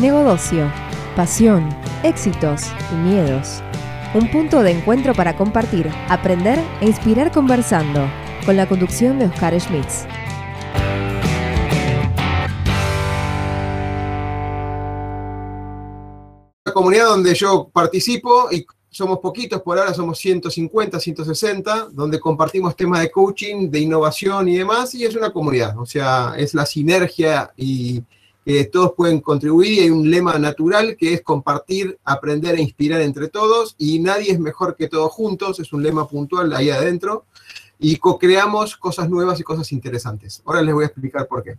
Negocio, pasión, éxitos y miedos. Un punto de encuentro para compartir, aprender e inspirar conversando, con la conducción de Oscar Schmitz. La comunidad donde yo participo y somos poquitos, por ahora somos 150, 160, donde compartimos temas de coaching, de innovación y demás, y es una comunidad, o sea, es la sinergia y que todos pueden contribuir y hay un lema natural que es compartir, aprender e inspirar entre todos y nadie es mejor que todos juntos, es un lema puntual ahí adentro y co-creamos cosas nuevas y cosas interesantes. Ahora les voy a explicar por qué.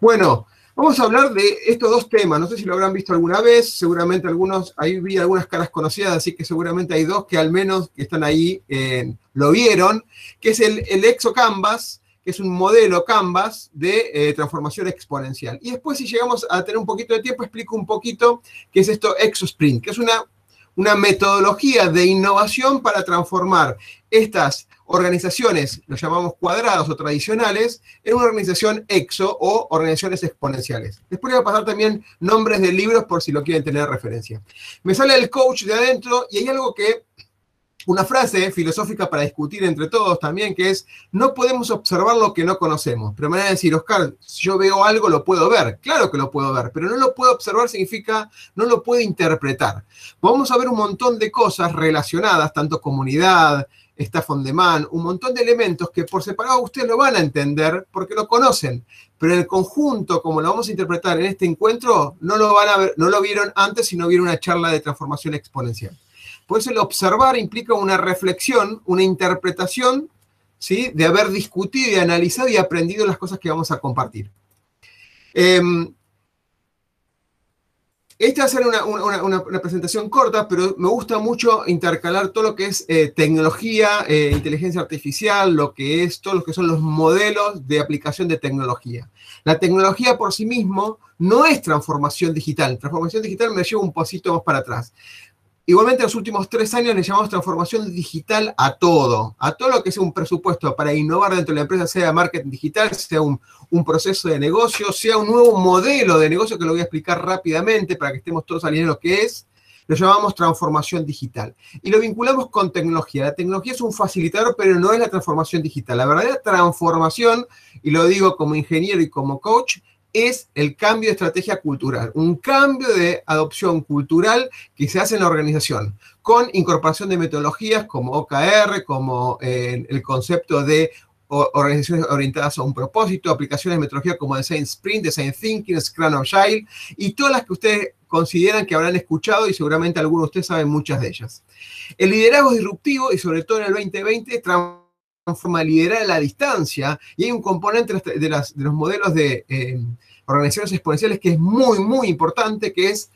Bueno, vamos a hablar de estos dos temas, no sé si lo habrán visto alguna vez, seguramente algunos, ahí vi algunas caras conocidas, así que seguramente hay dos que al menos que están ahí eh, lo vieron, que es el, el Exo Canvas, que es un modelo Canvas de eh, transformación exponencial. Y después, si llegamos a tener un poquito de tiempo, explico un poquito qué es esto ExoSprint, que es una, una metodología de innovación para transformar estas organizaciones, lo llamamos cuadrados o tradicionales, en una organización exo o organizaciones exponenciales. Después voy a pasar también nombres de libros por si lo quieren tener referencia. Me sale el coach de adentro y hay algo que una frase filosófica para discutir entre todos también, que es, no podemos observar lo que no conocemos. Pero me van a decir, Oscar, si yo veo algo, lo puedo ver. Claro que lo puedo ver, pero no lo puedo observar significa, no lo puedo interpretar. Vamos a ver un montón de cosas relacionadas, tanto comunidad, staff on demand, un montón de elementos que por separado ustedes lo van a entender porque lo conocen, pero en el conjunto, como lo vamos a interpretar en este encuentro, no lo van a ver, no lo vieron antes si no vieron una charla de transformación exponencial. Por eso el observar implica una reflexión, una interpretación, ¿sí? De haber discutido y analizado y aprendido las cosas que vamos a compartir. Em, esta va a ser una, presentación corta, pero me gusta mucho intercalar todo lo que es eh, tecnología, eh, inteligencia artificial, lo que es, todo lo que son los modelos de aplicación de tecnología. La tecnología por sí mismo no es transformación digital. Transformación digital me lleva un pasito más para atrás. Igualmente, en los últimos tres años le llamamos transformación digital a todo, a todo lo que sea un presupuesto para innovar dentro de la empresa, sea marketing digital, sea un, proceso de negocio, sea un nuevo modelo de negocio que lo voy a explicar rápidamente para que estemos todos alineados lo que es, lo llamamos transformación digital. Y lo vinculamos con tecnología. La tecnología es un facilitador, pero no es la transformación digital. La verdadera transformación, y lo digo como ingeniero y como coach, es el cambio de estrategia cultural, un cambio de adopción cultural que se hace en la organización, con incorporación de metodologías como OKR, como eh, el concepto de organizaciones orientadas a un propósito, aplicaciones de metodología como Design Sprint, Design Thinking, Scrum Agile, y todas las que ustedes consideran que habrán escuchado y seguramente algunos de ustedes saben muchas de ellas. El liderazgo disruptivo y sobre todo en el 2020 transforma liderar a la distancia y hay un componente de, los modelos de eh, organizaciones exponenciales que es muy, muy importante, que es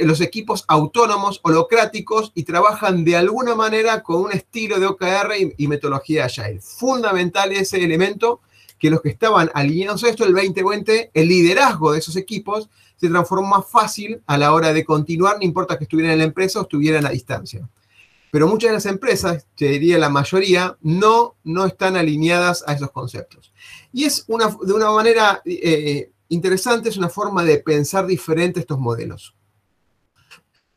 los equipos autónomos, holocráticos y trabajan de alguna manera con un estilo de OKR y, metodología Agile. Fundamental ese elemento que los que estaban alineados a esto, el 2020, el liderazgo de esos equipos se transformó más fácil a la hora de continuar, no importa que estuvieran en la empresa o estuvieran a distancia pero muchas de las empresas, te diría la mayoría, no, no están alineadas a esos conceptos. Y es una, de una manera eh, interesante, es una forma de pensar diferente estos modelos.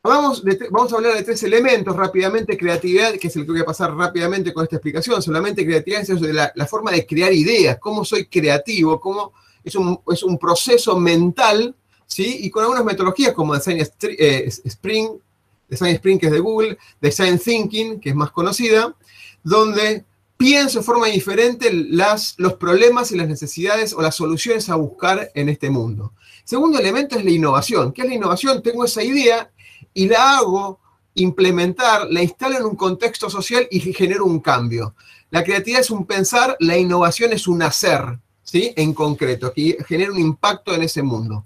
Vamos, vamos, a hablar de tres elementos rápidamente. Creatividad, que es el que voy a pasar rápidamente con esta explicación. Solamente creatividad es la, forma de crear ideas, cómo soy creativo, cómo es un, es un proceso mental, ¿sí? Y con algunas metodologías como Design eh, Spring, Design Spring, que es de Google, Design Thinking, que es más conocida, donde pienso de forma diferente las, los problemas y las necesidades o las soluciones a buscar en este mundo. Segundo elemento es la innovación. ¿Qué es la innovación? Tengo esa idea y la hago implementar, la instalo en un contexto social y genero un cambio. La creatividad es un pensar, la innovación es un hacer, ¿sí? En concreto, que genera un impacto en ese mundo.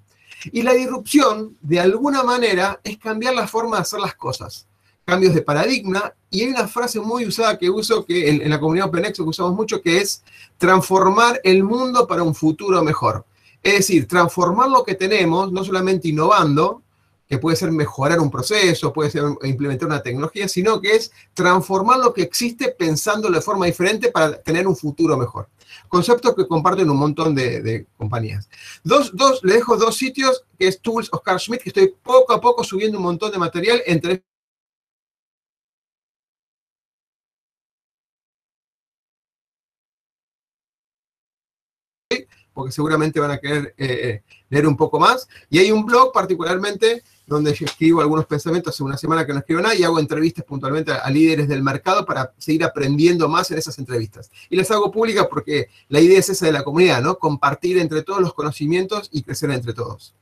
Y la disrupción, de alguna manera, es cambiar la forma de hacer las cosas. Cambios de paradigma. Y hay una frase muy usada que uso que en, la comunidad OpenExo que usamos mucho, que es transformar el mundo para un futuro mejor. Es decir, transformar lo que tenemos, no solamente innovando, que puede ser mejorar un proceso, puede ser implementar una tecnología, sino que es transformar lo que existe pensándolo de forma diferente para tener un futuro mejor. Conceptos que comparten un montón de, compañías. Dos, dos, le dejo dos sitios, que es Tools Oscar Schmidt, que estoy poco a poco subiendo un montón de material entre porque seguramente van a querer eh, eh, leer un poco más. Y hay un blog particularmente donde yo escribo algunos pensamientos, hace una semana que no escribo nada, y hago entrevistas puntualmente a, líderes del mercado para seguir aprendiendo más en esas entrevistas. Y las hago públicas porque la idea es esa de la comunidad, ¿no? Compartir entre todos los conocimientos y crecer entre todos.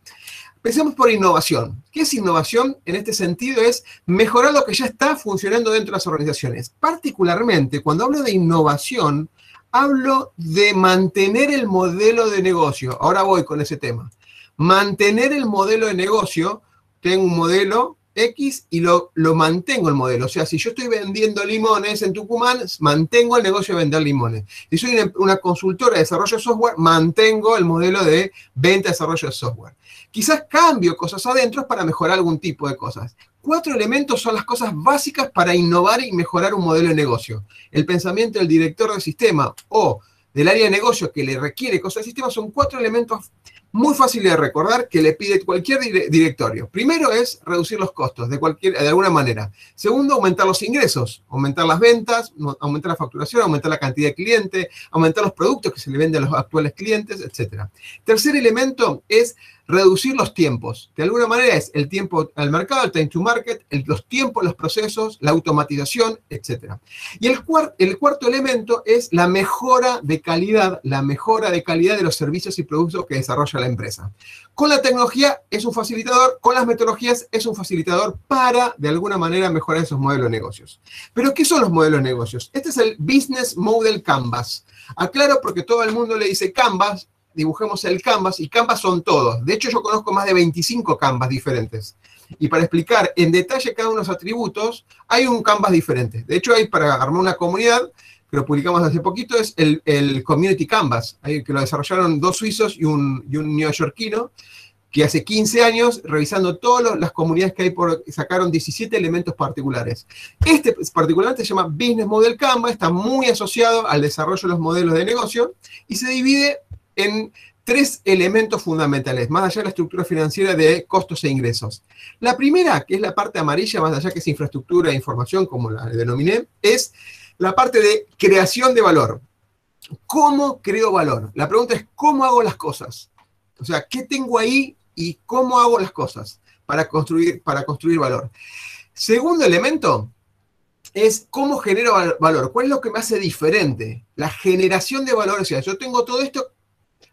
Pensemos por innovación. ¿Qué es innovación? En este sentido es mejorar lo que ya está funcionando dentro de las organizaciones. Particularmente, cuando hablo de innovación, hablo de mantener el modelo de negocio. Ahora voy con ese tema. Mantener el modelo de negocio, tengo un modelo X y lo, lo mantengo el modelo. O sea, si yo estoy vendiendo limones en Tucumán, mantengo el negocio de vender limones. Si soy una, consultora de desarrollo de software, mantengo el modelo de venta y desarrollo de software. Quizás cambio cosas adentro para mejorar algún tipo de cosas. Cuatro elementos son las cosas básicas para innovar y mejorar un modelo de negocio. El pensamiento del director del sistema o del área de negocio que le requiere cosas del sistema son cuatro elementos muy fácil de recordar que le pide cualquier directorio. Primero es reducir los costos de, cualquier, de alguna manera. Segundo, aumentar los ingresos, aumentar las ventas, aumentar la facturación, aumentar la cantidad de clientes, aumentar los productos que se le venden a los actuales clientes, etc. Tercer elemento es reducir los tiempos. De alguna manera es el tiempo al mercado, el time to market, los tiempos, los procesos, la automatización, etc. Y el, cuarto elemento es la mejora de calidad, la mejora de calidad de los servicios y productos que desarrolla la empresa. Con la tecnología es un facilitador, con las metodologías es un facilitador para, de alguna manera, mejorar esos modelos de negocios. Pero, ¿qué son los modelos de negocios? Este es el Business Model Canvas. Aclaro porque todo el mundo le dice Canvas, dibujemos el Canvas y Canvas son todos. De hecho, yo conozco más de 25 Canvas diferentes. Y para explicar en detalle cada uno de los atributos, hay un Canvas diferente. De hecho, hay para armar una comunidad, que lo publicamos hace poquito, es el, Community Canvas, que lo desarrollaron dos suizos y un, y neoyorquino, que hace 15 años, revisando todas las comunidades que hay, por, sacaron 17 elementos particulares. Este particularmente se llama Business Model Canvas, está muy asociado al desarrollo de los modelos de negocio y se divide en tres elementos fundamentales, más allá de la estructura financiera de costos e ingresos. La primera, que es la parte amarilla, más allá que es infraestructura e información, como la denominé, es la parte de creación de valor. ¿Cómo creo valor? La pregunta es, ¿cómo hago las cosas? O sea, ¿qué tengo ahí y cómo hago las cosas para construir, para construir valor? Segundo elemento, es cómo genero valor, cuál es lo que me hace diferente, la generación de valor. O sea, yo tengo todo esto,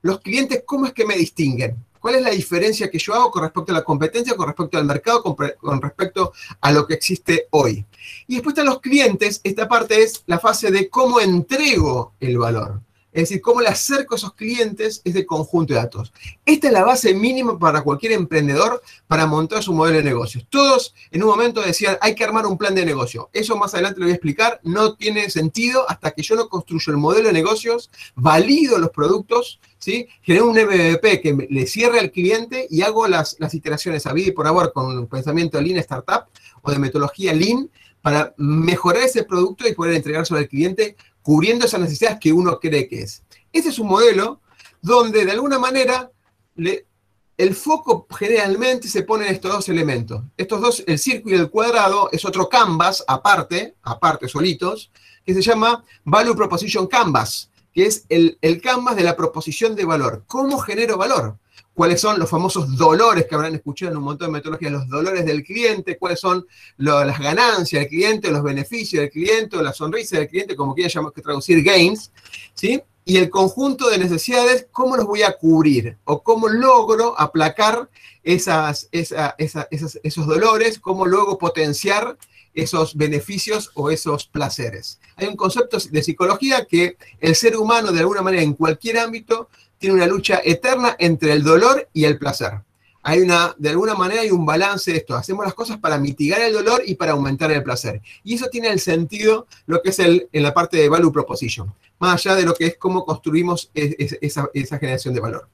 los clientes, ¿cómo es que me distinguen? ¿Cuál es la diferencia que yo hago con respecto a la competencia, con respecto al mercado, con, respecto a lo que existe hoy? Y después están los clientes, esta parte es la fase de cómo entrego el valor. Es decir, cómo le acerco a esos clientes ese conjunto de datos. Esta es la base mínima para cualquier emprendedor para montar su modelo de negocios. Todos en un momento decían, hay que armar un plan de negocio. Eso más adelante lo voy a explicar. No tiene sentido hasta que yo no construyo el modelo de negocios, valido los productos, ¿sí? genero un MVP que le cierre al cliente y hago las, las iteraciones a vida y por favor con un pensamiento Lean Startup o de metodología Lean para mejorar ese producto y poder entregárselo al cliente cubriendo esas necesidades que uno cree que es. Ese es un modelo donde de alguna manera el foco generalmente se pone en estos dos elementos. Estos dos, el círculo y el cuadrado, es otro canvas aparte, aparte solitos, que se llama Value Proposition Canvas, que es el, el canvas de la proposición de valor. ¿Cómo genero valor? cuáles son los famosos dolores que habrán escuchado en un montón de metodologías, los dolores del cliente, cuáles son las ganancias del cliente, los beneficios del cliente, o la sonrisa del cliente, como quiera que traducir gains, ¿sí? Y el conjunto de necesidades, cómo los voy a cubrir o cómo logro aplacar esas, esos dolores, cómo luego potenciar esos beneficios o esos placeres. Hay un concepto de psicología que el ser humano, de alguna manera, en cualquier ámbito, tiene una lucha eterna entre el dolor y el placer. Hay una, de alguna manera hay un balance de esto. Hacemos las cosas para mitigar el dolor y para aumentar el placer. Y eso tiene el sentido, lo que es el, en la parte de value proposition, más allá de lo que es cómo construimos esa, generación de valor.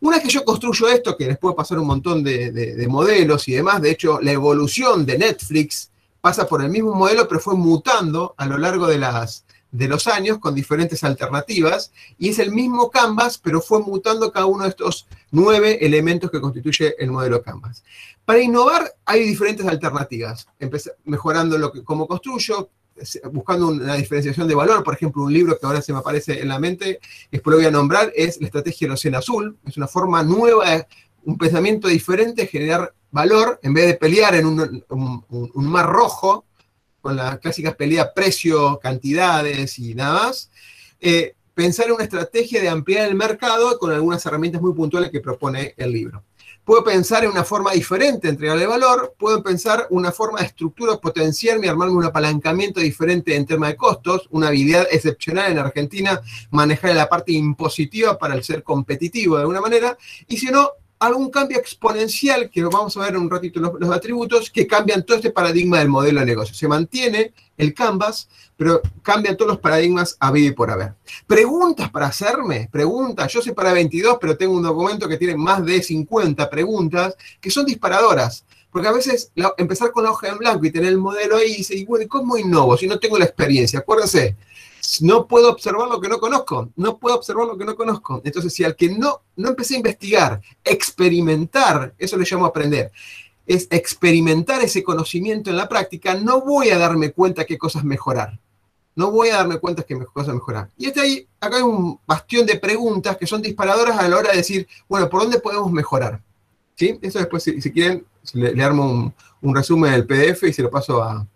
Una vez que yo construyo esto, que les puedo pasar un montón de, de modelos y demás, de hecho, la evolución de Netflix pasa por el mismo modelo, pero fue mutando a lo largo de las, de los años con diferentes alternativas y es el mismo Canvas, pero fue mutando cada uno de estos nueve elementos que constituye el modelo Canvas. Para innovar hay diferentes alternativas, mejorando lo que, cómo construyo, buscando una diferenciación de valor, por ejemplo, un libro que ahora se me aparece en la mente, después lo voy a nombrar, es La Estrategia del Océano Azul, es una forma nueva, un pensamiento diferente de generar valor, en vez de pelear en un mar rojo, con las clásicas peleas precio, cantidades y nada más, eh, pensar en una estrategia de ampliar el mercado con algunas herramientas muy puntuales que propone el libro. Puedo pensar en una forma diferente de entregarle valor, puedo pensar una forma de estructura, potenciarme, armarme un apalancamiento diferente en tema de costos, una habilidad excepcional en Argentina, manejar la parte impositiva para el ser competitivo de alguna manera, y si no, algún cambio exponencial, que vamos a ver en un ratito los, atributos, que cambian todo este paradigma del modelo de negocio. Se mantiene el canvas, pero cambian todos los paradigmas a vida y por haber. Preguntas para hacerme, preguntas. Yo sé para 22, pero tengo un documento que tiene más de 50 preguntas que son disparadoras. Porque a veces empezar con la hoja en blanco y tener el modelo ahí y dice, bueno, ¿cómo innovo si no tengo la experiencia? Acuérdense, no puedo observar lo que no conozco, no puedo observar lo que no conozco. Entonces, si al que no, no empecé a investigar, experimentar, eso le llamo aprender, es experimentar ese conocimiento en la práctica, no voy a darme cuenta qué cosas mejorar. No voy a darme cuenta qué cosas mejorar. Y este ahí, acá hay un bastión de preguntas que son disparadoras a la hora de decir, bueno, ¿por dónde podemos mejorar? ¿Sí? Eso después, si, quieren, le, armo un, un resumen del PDF y se lo paso a,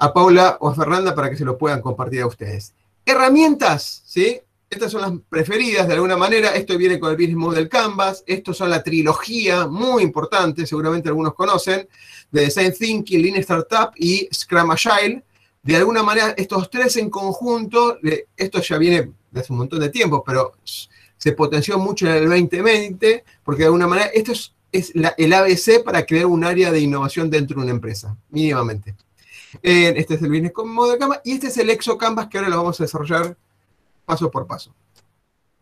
a Paula o a Fernanda para que se lo puedan compartir a ustedes. Herramientas, ¿sí? Estas son las preferidas de alguna manera. Esto viene con el Business Model Canvas. Estos son la trilogía muy importante, seguramente algunos conocen, de Design Thinking, Lean Startup y Scrum Agile. De alguna manera, estos tres en conjunto, esto ya viene de hace un montón de tiempo, pero se potenció mucho en el 2020, porque de alguna manera esto es, el ABC para crear un área de innovación dentro de una empresa, mínimamente este es el Business Model Canvas y este es el Exo Canvas que ahora lo vamos a desarrollar paso por paso.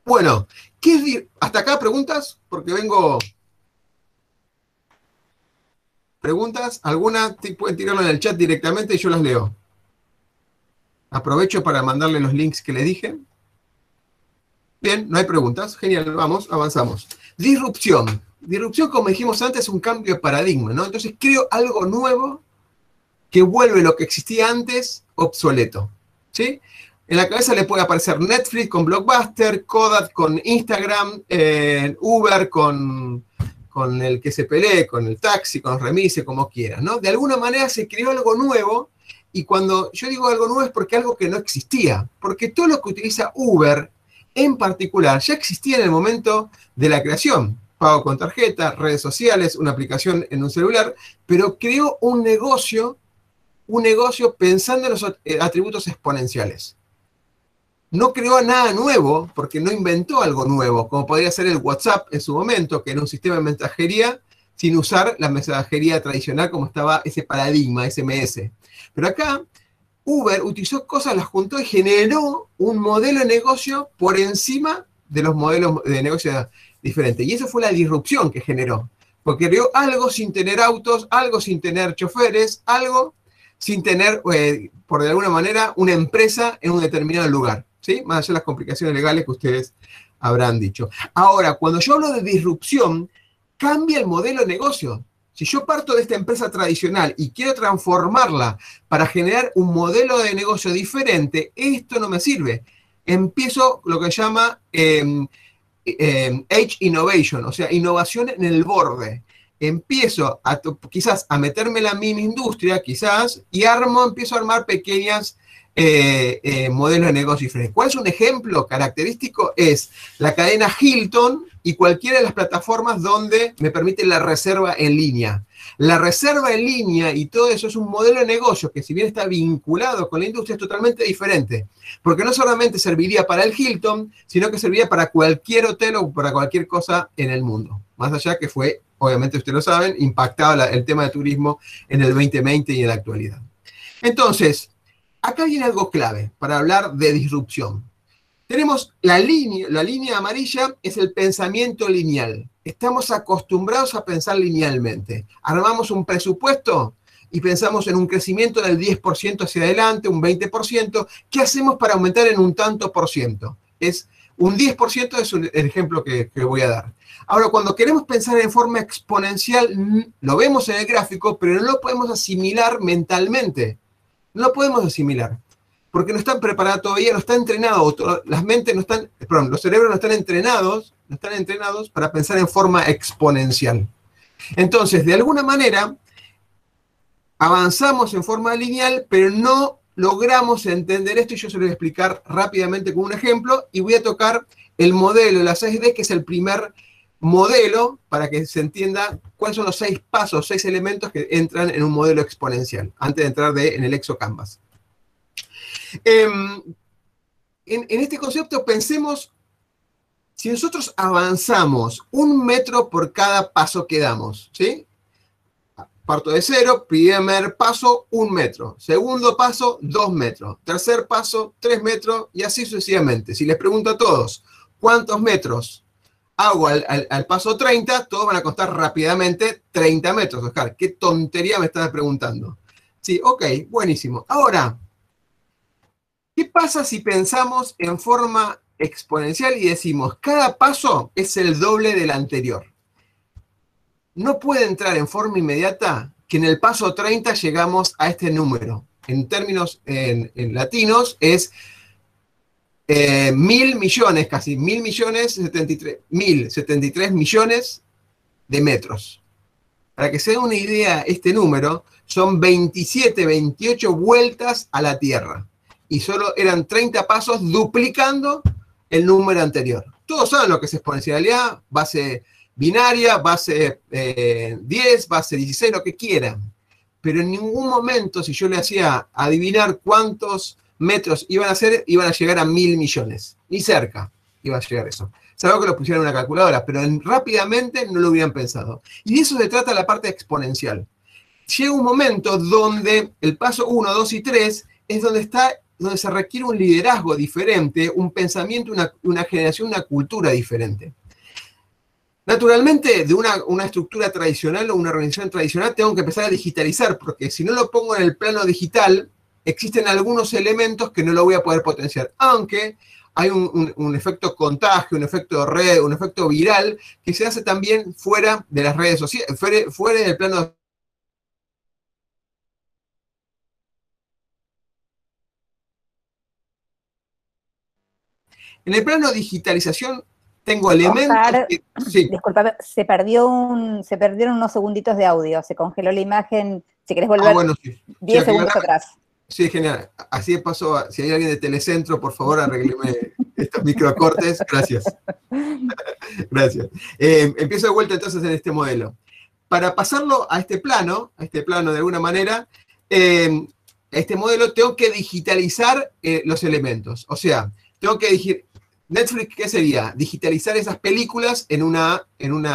Bueno, ¿qué ¿hasta acá preguntas? Porque vengo... ¿Preguntas? ¿Alguna? Pueden tirarlo en el chat directamente y yo las leo. Aprovecho para mandarle los links que les dije. Bien, no hay preguntas. Genial, vamos, avanzamos. Disrupción. Disrupción, como dijimos antes, es un cambio de paradigma, ¿no? Entonces creo algo nuevo que vuelve lo que existía antes obsoleto. ¿sí? En la cabeza le puede aparecer Netflix con Blockbuster, Kodak con Instagram, eh, Uber con, con el que se pelee, con el taxi, con remise, como quieran. ¿no? De alguna manera se creó algo nuevo y cuando yo digo algo nuevo es porque algo que no existía, porque todo lo que utiliza Uber en particular ya existía en el momento de la creación. Pago con tarjeta, redes sociales, una aplicación en un celular, pero creó un negocio un negocio pensando en los eh, atributos exponenciales. No creó nada nuevo porque no inventó algo nuevo, como podría ser el WhatsApp en su momento, que era un sistema de mensajería sin usar la mensajería tradicional como estaba ese paradigma, SMS. Pero acá Uber utilizó cosas, las juntó y generó un modelo de negocio por encima de los modelos de negocio diferentes. Y esa fue la disrupción que generó. Porque creó algo sin tener autos, algo sin tener choferes, algo sin tener, eh, por de alguna manera, una empresa en un determinado lugar, ¿sí? Más allá de las complicaciones legales que ustedes habrán dicho. Ahora, cuando yo hablo de disrupción, cambia el modelo de negocio. Si yo parto de esta empresa tradicional y quiero transformarla para generar un modelo de negocio diferente, esto no me sirve. Empiezo lo que se llama eh, eh, Edge Innovation, o sea, innovación en el borde empiezo a, quizás a meterme en la mini industria, quizás, y armo, empiezo a armar pequeñas eh, eh, modelos de negocio diferentes. ¿Cuál es un ejemplo característico? Es la cadena Hilton y cualquiera de las plataformas donde me permite la reserva en línea. La reserva en línea y todo eso es un modelo de negocio que si bien está vinculado con la industria es totalmente diferente, porque no solamente serviría para el Hilton, sino que serviría para cualquier hotel o para cualquier cosa en el mundo. Más allá que fue obviamente ustedes lo saben, impactaba el tema de turismo en el 2020 y en la actualidad. Entonces, acá viene algo clave para hablar de disrupción. Tenemos la línea, la línea amarilla es el pensamiento lineal. Estamos acostumbrados a pensar linealmente. Armamos un presupuesto y pensamos en un crecimiento del 10% hacia adelante, un 20%, ¿qué hacemos para aumentar en un tanto por ciento? Es un 10% es el ejemplo que, que voy a dar. Ahora, cuando queremos pensar en forma exponencial, lo vemos en el gráfico, pero no lo podemos asimilar mentalmente. No lo podemos asimilar porque no están preparados todavía, no están entrenados, las mentes no están, perdón, los cerebros no están entrenados, no están entrenados para pensar en forma exponencial. Entonces, de alguna manera, avanzamos en forma lineal, pero no logramos entender esto y yo se lo voy a explicar rápidamente con un ejemplo y voy a tocar el modelo de las 6D, que es el primer modelo para que se entienda cuáles son los seis pasos, seis elementos que entran en un modelo exponencial, antes de entrar en el ExoCanvas. Em, en, este concepto pensemos, si nosotros avanzamos un metro por cada paso que damos, ¿sí? Parto de cero, primer paso, un metro. Segundo paso, dos metros. Tercer paso, tres metros y así sucesivamente. Si les pregunto a todos, ¿cuántos metros hago al, paso 30? Todos van a costar rápidamente 30 metros, Oscar. ¿Qué tontería me estás preguntando? Sí, ok, buenísimo. Ahora, ¿Qué pasa si pensamos en forma exponencial y decimos, cada paso es el doble del anterior? No puede entrar en forma inmediata que en el paso 30 llegamos a este número. En términos en, latinos es eh, mil millones, casi mil millones, 73, mil 73 millones de metros. Para que se den una idea, este número son 27, 28 vueltas a la Tierra y solo eran 30 pasos duplicando el número anterior. Todos saben lo que es exponencialidad, base binaria, base 10, eh, base 16, lo que quieran. Pero en ningún momento, si yo le hacía adivinar cuántos metros iban a ser, iban a llegar a mil millones. Ni cerca iba a llegar eso. Sabemos que lo pusieron en una calculadora, pero rápidamente no lo hubieran pensado. Y de eso se trata la parte exponencial. Llega un momento donde el paso 1, 2 y 3 es donde está donde se requiere un liderazgo diferente, un pensamiento, una, generación, una cultura diferente. Naturalmente, de una, estructura tradicional o una organización tradicional tengo que empezar a digitalizar, porque si no lo pongo en el plano digital, existen algunos elementos que no lo voy a poder potenciar, aunque hay un, efecto contagio, un efecto red, un efecto viral que se hace también fuera de las redes sociales, fuera, fuera del plano En el plano digitalización tengo elementos. Disculpa, se, perdió un, se perdieron unos segunditos de audio, se congeló la imagen. Si querés volver ah, 10 segundos atrás. Sí, genial. Así pasó. Si hay alguien de Telecentro, por favor, arregleme estos microcortes. Gracias. Gracias. Eh, empiezo de vuelta entonces en este modelo. Para pasarlo a este plano, a este plano de alguna manera, eh, este modelo tengo que digitalizar eh, los elementos. O sea, tengo que Netflix, ¿qué sería? Digitalizar esas películas en, una, en un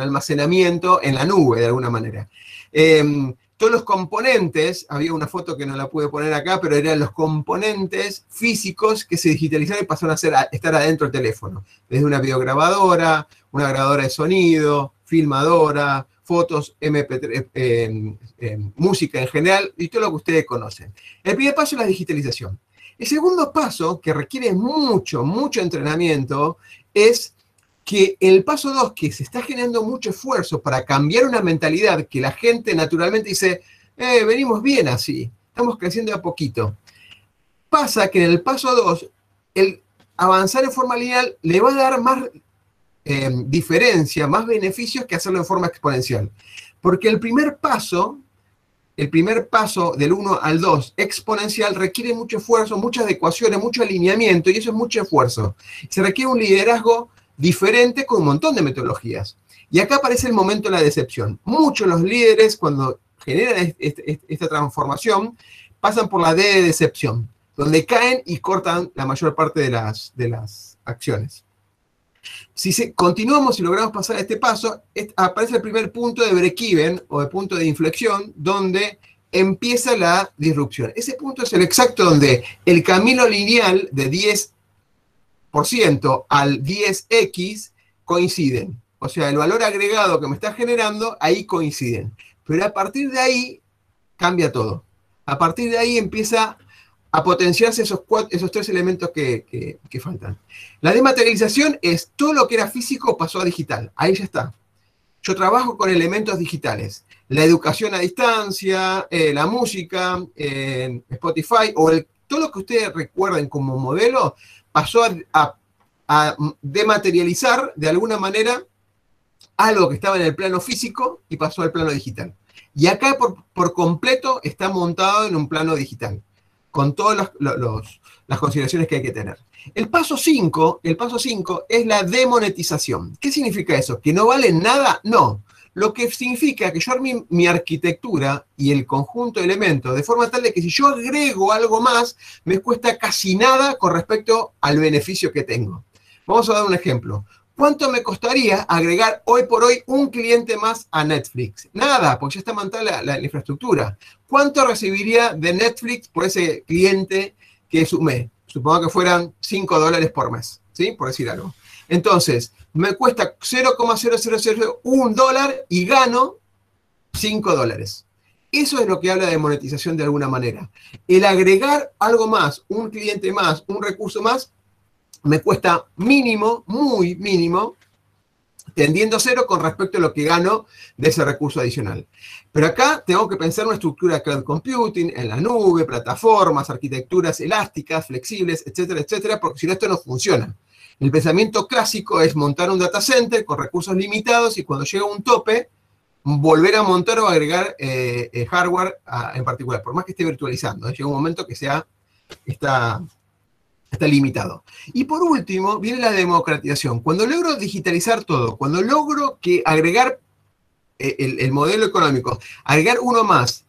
almacenamiento en la nube, de alguna manera. Em, todos los componentes, había una foto que no la pude poner acá, pero eran los componentes físicos que se digitalizaron y pasaron a, ser, estar adentro del teléfono. Desde una videograbadora, una grabadora de sonido, filmadora, fotos, MP3, em, em, música en general y todo lo que ustedes conocen. El primer paso es la digitalización. El segundo paso, que requiere mucho, mucho entrenamiento, es que el paso 2, que se está generando mucho esfuerzo para cambiar una mentalidad que la gente naturalmente dice, eh, venimos bien así, estamos creciendo a poquito. Pasa que en el paso 2, el avanzar en forma lineal le va a dar más eh, diferencia, más beneficios que hacerlo en forma exponencial. Porque el primer paso el primer paso del 1 al 2 exponencial requiere mucho esfuerzo, muchas adecuaciones, mucho alineamiento y eso es mucho esfuerzo. Se requiere un liderazgo diferente con un montón de metodologías. Y acá aparece el momento de la decepción. Muchos los líderes cuando generan esta transformación pasan por la D de decepción, donde caen y cortan la mayor parte de las, de las acciones. Si continuamos y logramos pasar este paso, aparece el primer punto de break-even o de punto de inflexión donde empieza la disrupción. Ese punto es el exacto donde el camino lineal de 10% al 10x coinciden. O sea, el valor agregado que me está generando, ahí coinciden. Pero a partir de ahí cambia todo. A partir de ahí empieza a potenciarse esos, esos tres elementos que, faltan. La dematerialización es todo lo que era físico pasó a digital. Ahí ya está. Yo trabajo con elementos digitales. La educación a distancia, eh, la música, Spotify, o todo lo que ustedes recuerden como modelo, pasó a, dematerializar de alguna manera algo que estaba en el plano físico y pasó al plano digital. Y acá por, por completo está montado en un plano digital con todas las consideraciones que hay que tener. El paso 5, el paso 5 es la demonetización. ¿Qué significa eso? ¿Que no vale nada? No. Lo que significa que yo arme mi arquitectura y el conjunto de elementos de forma tal de que si yo agrego algo más, me cuesta casi nada con respecto al beneficio que tengo. Vamos a dar un ejemplo. ¿Cuánto me costaría agregar hoy por hoy un cliente más a Netflix? Nada, porque ya está montada la, infraestructura. ¿Cuánto recibiría de Netflix por ese cliente que sumé? Supongo que fueran 5 dólares por mes, ¿sí? Por decir algo. Entonces, me cuesta 0,0001 dólar y gano 5 dólares. Eso es lo que habla de monetización de alguna manera. El agregar algo más, un cliente más, un recurso más, me cuesta mínimo, muy mínimo, tendiendo cero con respecto a lo que gano de ese recurso adicional. Pero acá tengo que pensar en una estructura de cloud computing, en la nube, plataformas, arquitecturas elásticas, flexibles, etcétera, etcétera, porque si no esto no funciona. El pensamiento clásico es montar un data center con recursos limitados y cuando llega un tope, volver a montar o agregar eh, eh, hardware en particular, por más que esté virtualizando. Llega un momento que sea, está, está limitado. Y por último, viene la democratización. Cuando logro digitalizar todo, cuando logro que agregar eh, el, modelo económico, agregar uno más,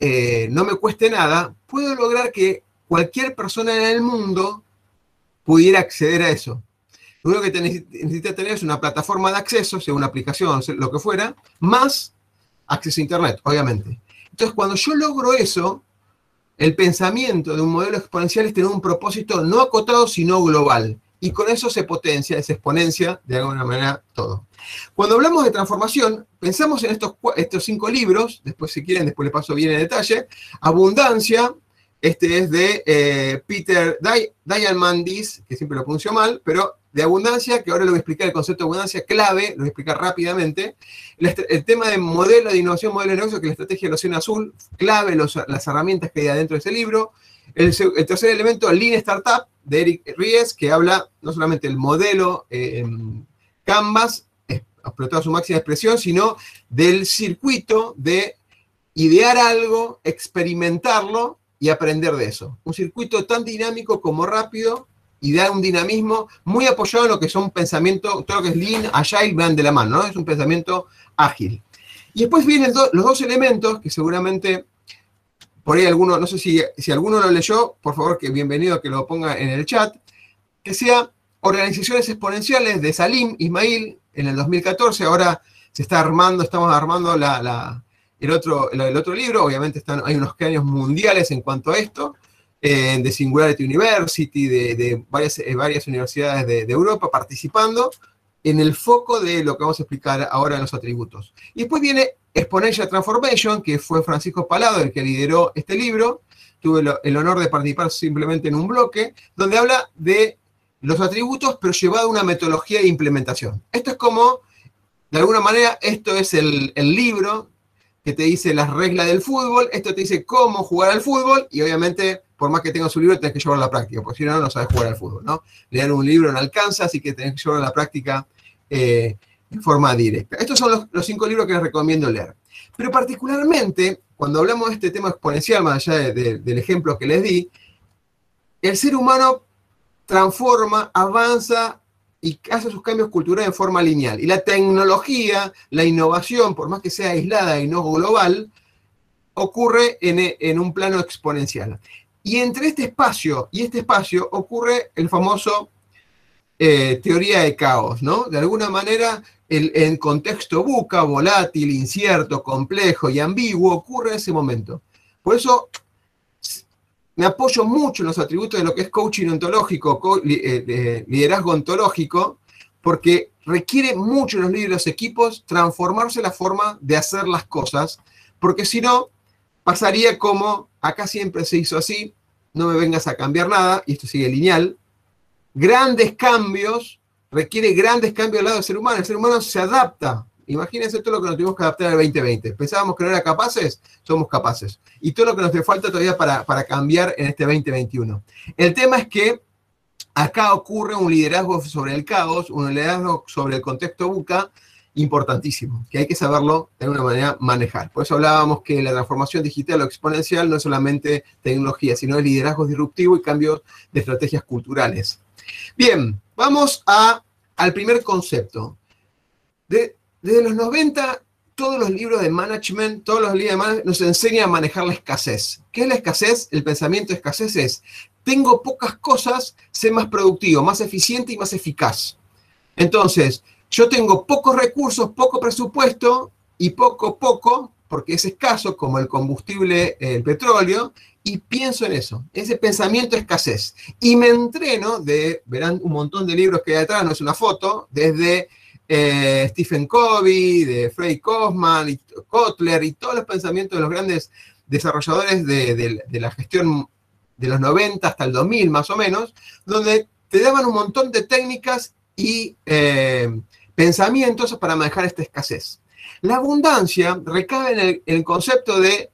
eh, no me cueste nada, puedo lograr que cualquier persona en el mundo pudiera acceder a eso. Lo único que necesita tener es una plataforma de acceso, sea una aplicación, lo que fuera, más acceso a Internet, obviamente. Entonces, cuando yo logro eso, el pensamiento de un modelo exponencial es tener un propósito no acotado, sino global. Y con eso se potencia, se exponencia de alguna manera todo. Cuando hablamos de transformación, pensamos en estos, estos cinco libros, después si quieren, después les paso bien en detalle. Abundancia, este es de eh, Peter Diamandis, que siempre lo pronuncio mal, pero de abundancia, que ahora le voy a explicar el concepto de abundancia clave, lo voy a explicar rápidamente. El, tema de modelo de innovación, modelo de negocio, que es la estrategia del océano azul, clave las herramientas que hay adentro de ese libro. El, tercer elemento, Lean Startup, de Eric Ries, que habla no solamente del modelo eh, Canvas, explotado a su máxima expresión, sino del circuito de idear algo, experimentarlo y aprender de eso. Un circuito tan dinámico como rápido y da un dinamismo muy apoyado en lo que son pensamientos, todo lo que es lean, agile, van de la mano, ¿no? Es un pensamiento ágil. Y después vienen los dos elementos que seguramente, por ahí alguno, no sé si, si alguno lo leyó, por favor, que bienvenido que lo ponga en el chat, que sea organizaciones exponenciales de Salim Ismail en el 2014, ahora se está armando, estamos armando el, otro, el, otro libro, obviamente están, hay unos años mundiales en cuanto a esto, eh, de Singularity University, de, varias, eh, varias, universidades de, Europa participando en el foco de lo que vamos a explicar ahora en los atributos. Y después viene Exponential Transformation, que fue Francisco Palado el que lideró este libro. Tuve el honor de participar simplemente en un bloque, donde habla de los atributos, pero llevado a una metodología de implementación. Esto es como, de alguna manera, esto es el libro que te dice las reglas del fútbol, esto te dice cómo jugar al fútbol, y obviamente por más que tengas su libro, tenés que llevarlo a la práctica, porque si no, no sabes jugar al fútbol, ¿no? Leer un libro no alcanza, así que tenés que llevarlo a la práctica eh, en forma directa. Estos son los, cinco libros que les recomiendo leer. Pero particularmente, cuando hablamos de este tema exponencial, más allá del ejemplo que les di, el ser humano transforma, avanza y hace sus cambios culturales en forma lineal. Y la tecnología, la innovación, por más que sea aislada y no global, ocurre en, en un plano exponencial. Y entre este espacio y este espacio ocurre el famoso eh, teoría de caos, ¿no? De alguna manera, el, contexto buca, volátil, incierto, complejo y ambiguo ocurre en ese momento. Por eso me apoyo mucho en los atributos de lo que es coaching ontológico, eh, liderazgo ontológico, porque requiere mucho en los líderes equipos transformarse la forma de hacer las cosas, porque si no, pasaría como, acá siempre se hizo así, no me vengas a cambiar nada, y esto sigue lineal, grandes cambios, requiere grandes cambios al lado del ser humano, el ser humano se adapta. Imagínense todo lo que nos tuvimos que adaptar al 2020. Pensábamos que no era capaces, somos capaces. Y todo lo que nos falta todavía para, para cambiar en este 2021. El tema es que acá ocurre un liderazgo sobre el caos, un liderazgo sobre el contexto buca, importantísimo, que hay que saberlo de alguna manera manejar. Por eso hablábamos que la transformación digital o exponencial no es solamente tecnología, sino el liderazgo disruptivo y cambios de estrategias culturales. Bien, vamos a, al primer concepto. Desde los 90, todos los libros de management, todos los libros de management nos enseñan a manejar la escasez. ¿Qué es la escasez? El pensamiento de escasez es, tengo pocas cosas, sé más productivo, más eficiente y más eficaz. Entonces, yo tengo pocos recursos, poco presupuesto y poco, poco, porque es escaso, como el combustible, el petróleo, y pienso en eso, ese pensamiento de escasez. Y me entreno de, verán un montón de libros que hay atrás, no es una foto, desde eh, Stephen Covey, de Frey Kaufman, y Kotler, y todos los pensamientos de los grandes desarrolladores de, la gestión de los 90 hasta el 2000 más o menos, donde te daban un montón de técnicas y eh, pensamientos para manejar esta escasez. La abundancia recae en el, concepto de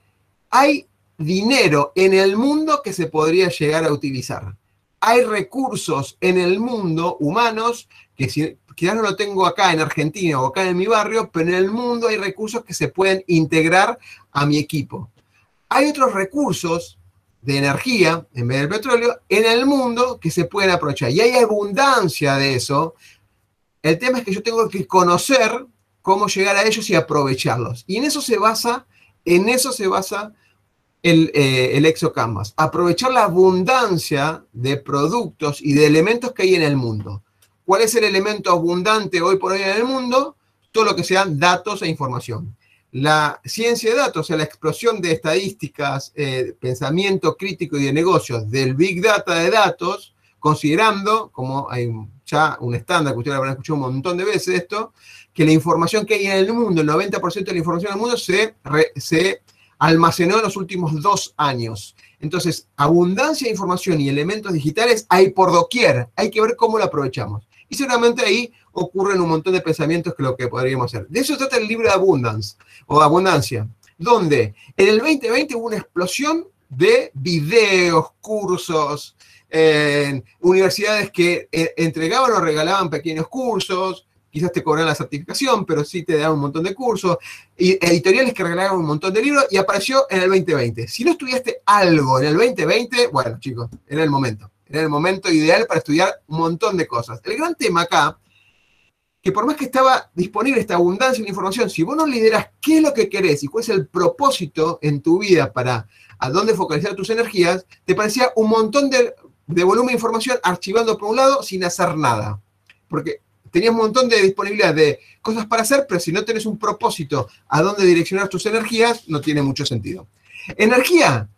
hay dinero en el mundo que se podría llegar a utilizar. Hay recursos en el mundo humanos que si, quizás no lo tengo acá en Argentina o acá en mi barrio, pero en el mundo hay recursos que se pueden integrar a mi equipo. Hay otros recursos de energía, en vez del petróleo, en el mundo que se pueden aprovechar. Y hay abundancia de eso el tema es que yo tengo que conocer cómo llegar a ellos y aprovecharlos. Y en eso se basa, en eso se basa el, eh. Aprovechar la abundancia de productos y de elementos que hay en el mundo. ¿Cuál es el elemento abundante hoy por hoy en el mundo? Todo lo que sean datos e información. La ciencia de datos, o sea, la explosión de estadísticas, eh, pensamiento crítico y de negocios del Big Data de datos, considerando, como hay ya un estándar que ustedes habrán escuchado un montón de veces esto, que la información que hay en el mundo, el 90% de la información en el mundo se, se almacenó en los últimos dos años. Entonces, abundancia de información y elementos digitales hay por doquier, hay que ver cómo lo aprovechamos. Y seguramente ahí ocurren un montón de pensamientos que lo que podríamos hacer. De eso trata el libro de Abundance, o Abundancia, donde en el 2020 hubo una explosión de videos, cursos, universidades que eh, entregaban o regalaban pequeños cursos, quizás te cobran la certificación, pero sí te daban un montón de cursos, y editoriales que regalaban un montón de libros, y apareció en el 2020. Si no estudiaste algo en el 2020, bueno, chicos, era el momento. Era el momento ideal para estudiar un montón de cosas. El gran tema acá, que por más que estaba disponible esta abundancia de información, si vos no lideras qué es lo que querés y cuál es el propósito en tu vida para a dónde focalizar tus energías, te parecía un montón de volumen de información archivando por un lado sin hacer nada. Porque tenías un montón de disponibilidad de cosas para hacer, pero si no tienes un propósito a dónde direccionar tus energías, no tiene mucho sentido. Energía.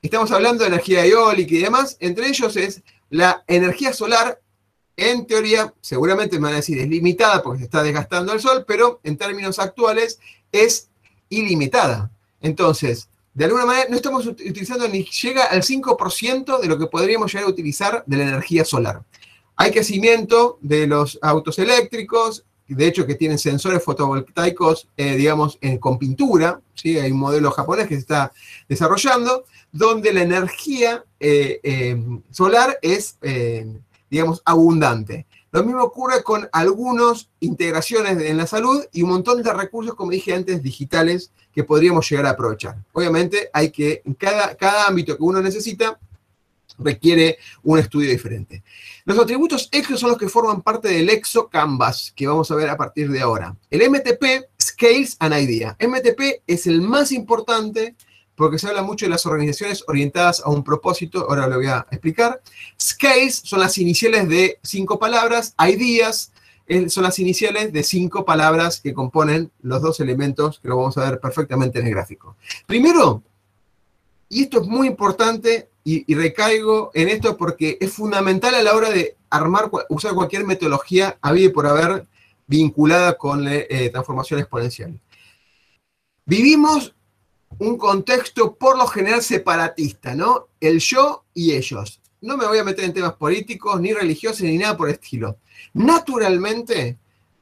Estamos hablando de energía eólica y demás. Entre ellos es la energía solar. En teoría, seguramente me van a decir, es limitada porque se está desgastando el sol, pero en términos actuales es ilimitada. Entonces, de alguna manera no estamos utilizando ni llega al 5% de lo que podríamos llegar a utilizar de la energía solar. Hay crecimiento de los autos eléctricos, de hecho que tienen sensores fotovoltaicos, eh, digamos, con pintura, ¿sí? hay un modelo japonés que se está desarrollando, donde la energía eh, eh, solar es, digamos, abundante. Lo mismo ocurre con algunas integraciones en la salud y un montón de recursos, como dije antes, digitales que podríamos llegar a aprovechar. Obviamente hay que, cada, cada ámbito que uno necesita requiere un estudio diferente. Los atributos EXO son los que forman parte del EXO Canvas, que vamos a ver a partir de ahora. El MTP, Scales and Idea. MTP es el más importante porque se habla mucho de las organizaciones orientadas a un propósito, ahora lo voy a explicar. Scales son las iniciales de cinco palabras, Ideas son las iniciales de cinco palabras que componen los dos elementos que lo vamos a ver perfectamente en el gráfico. Primero, y esto es muy importante y, recaigo en esto porque es fundamental a la hora de armar, usar cualquier metodología habida por haber vinculada con la eh, transformación exponencial. Vivimos un contexto por lo general separatista, ¿no? El yo y ellos. No me voy a meter en temas políticos, ni religiosos, ni nada por el estilo. Naturalmente,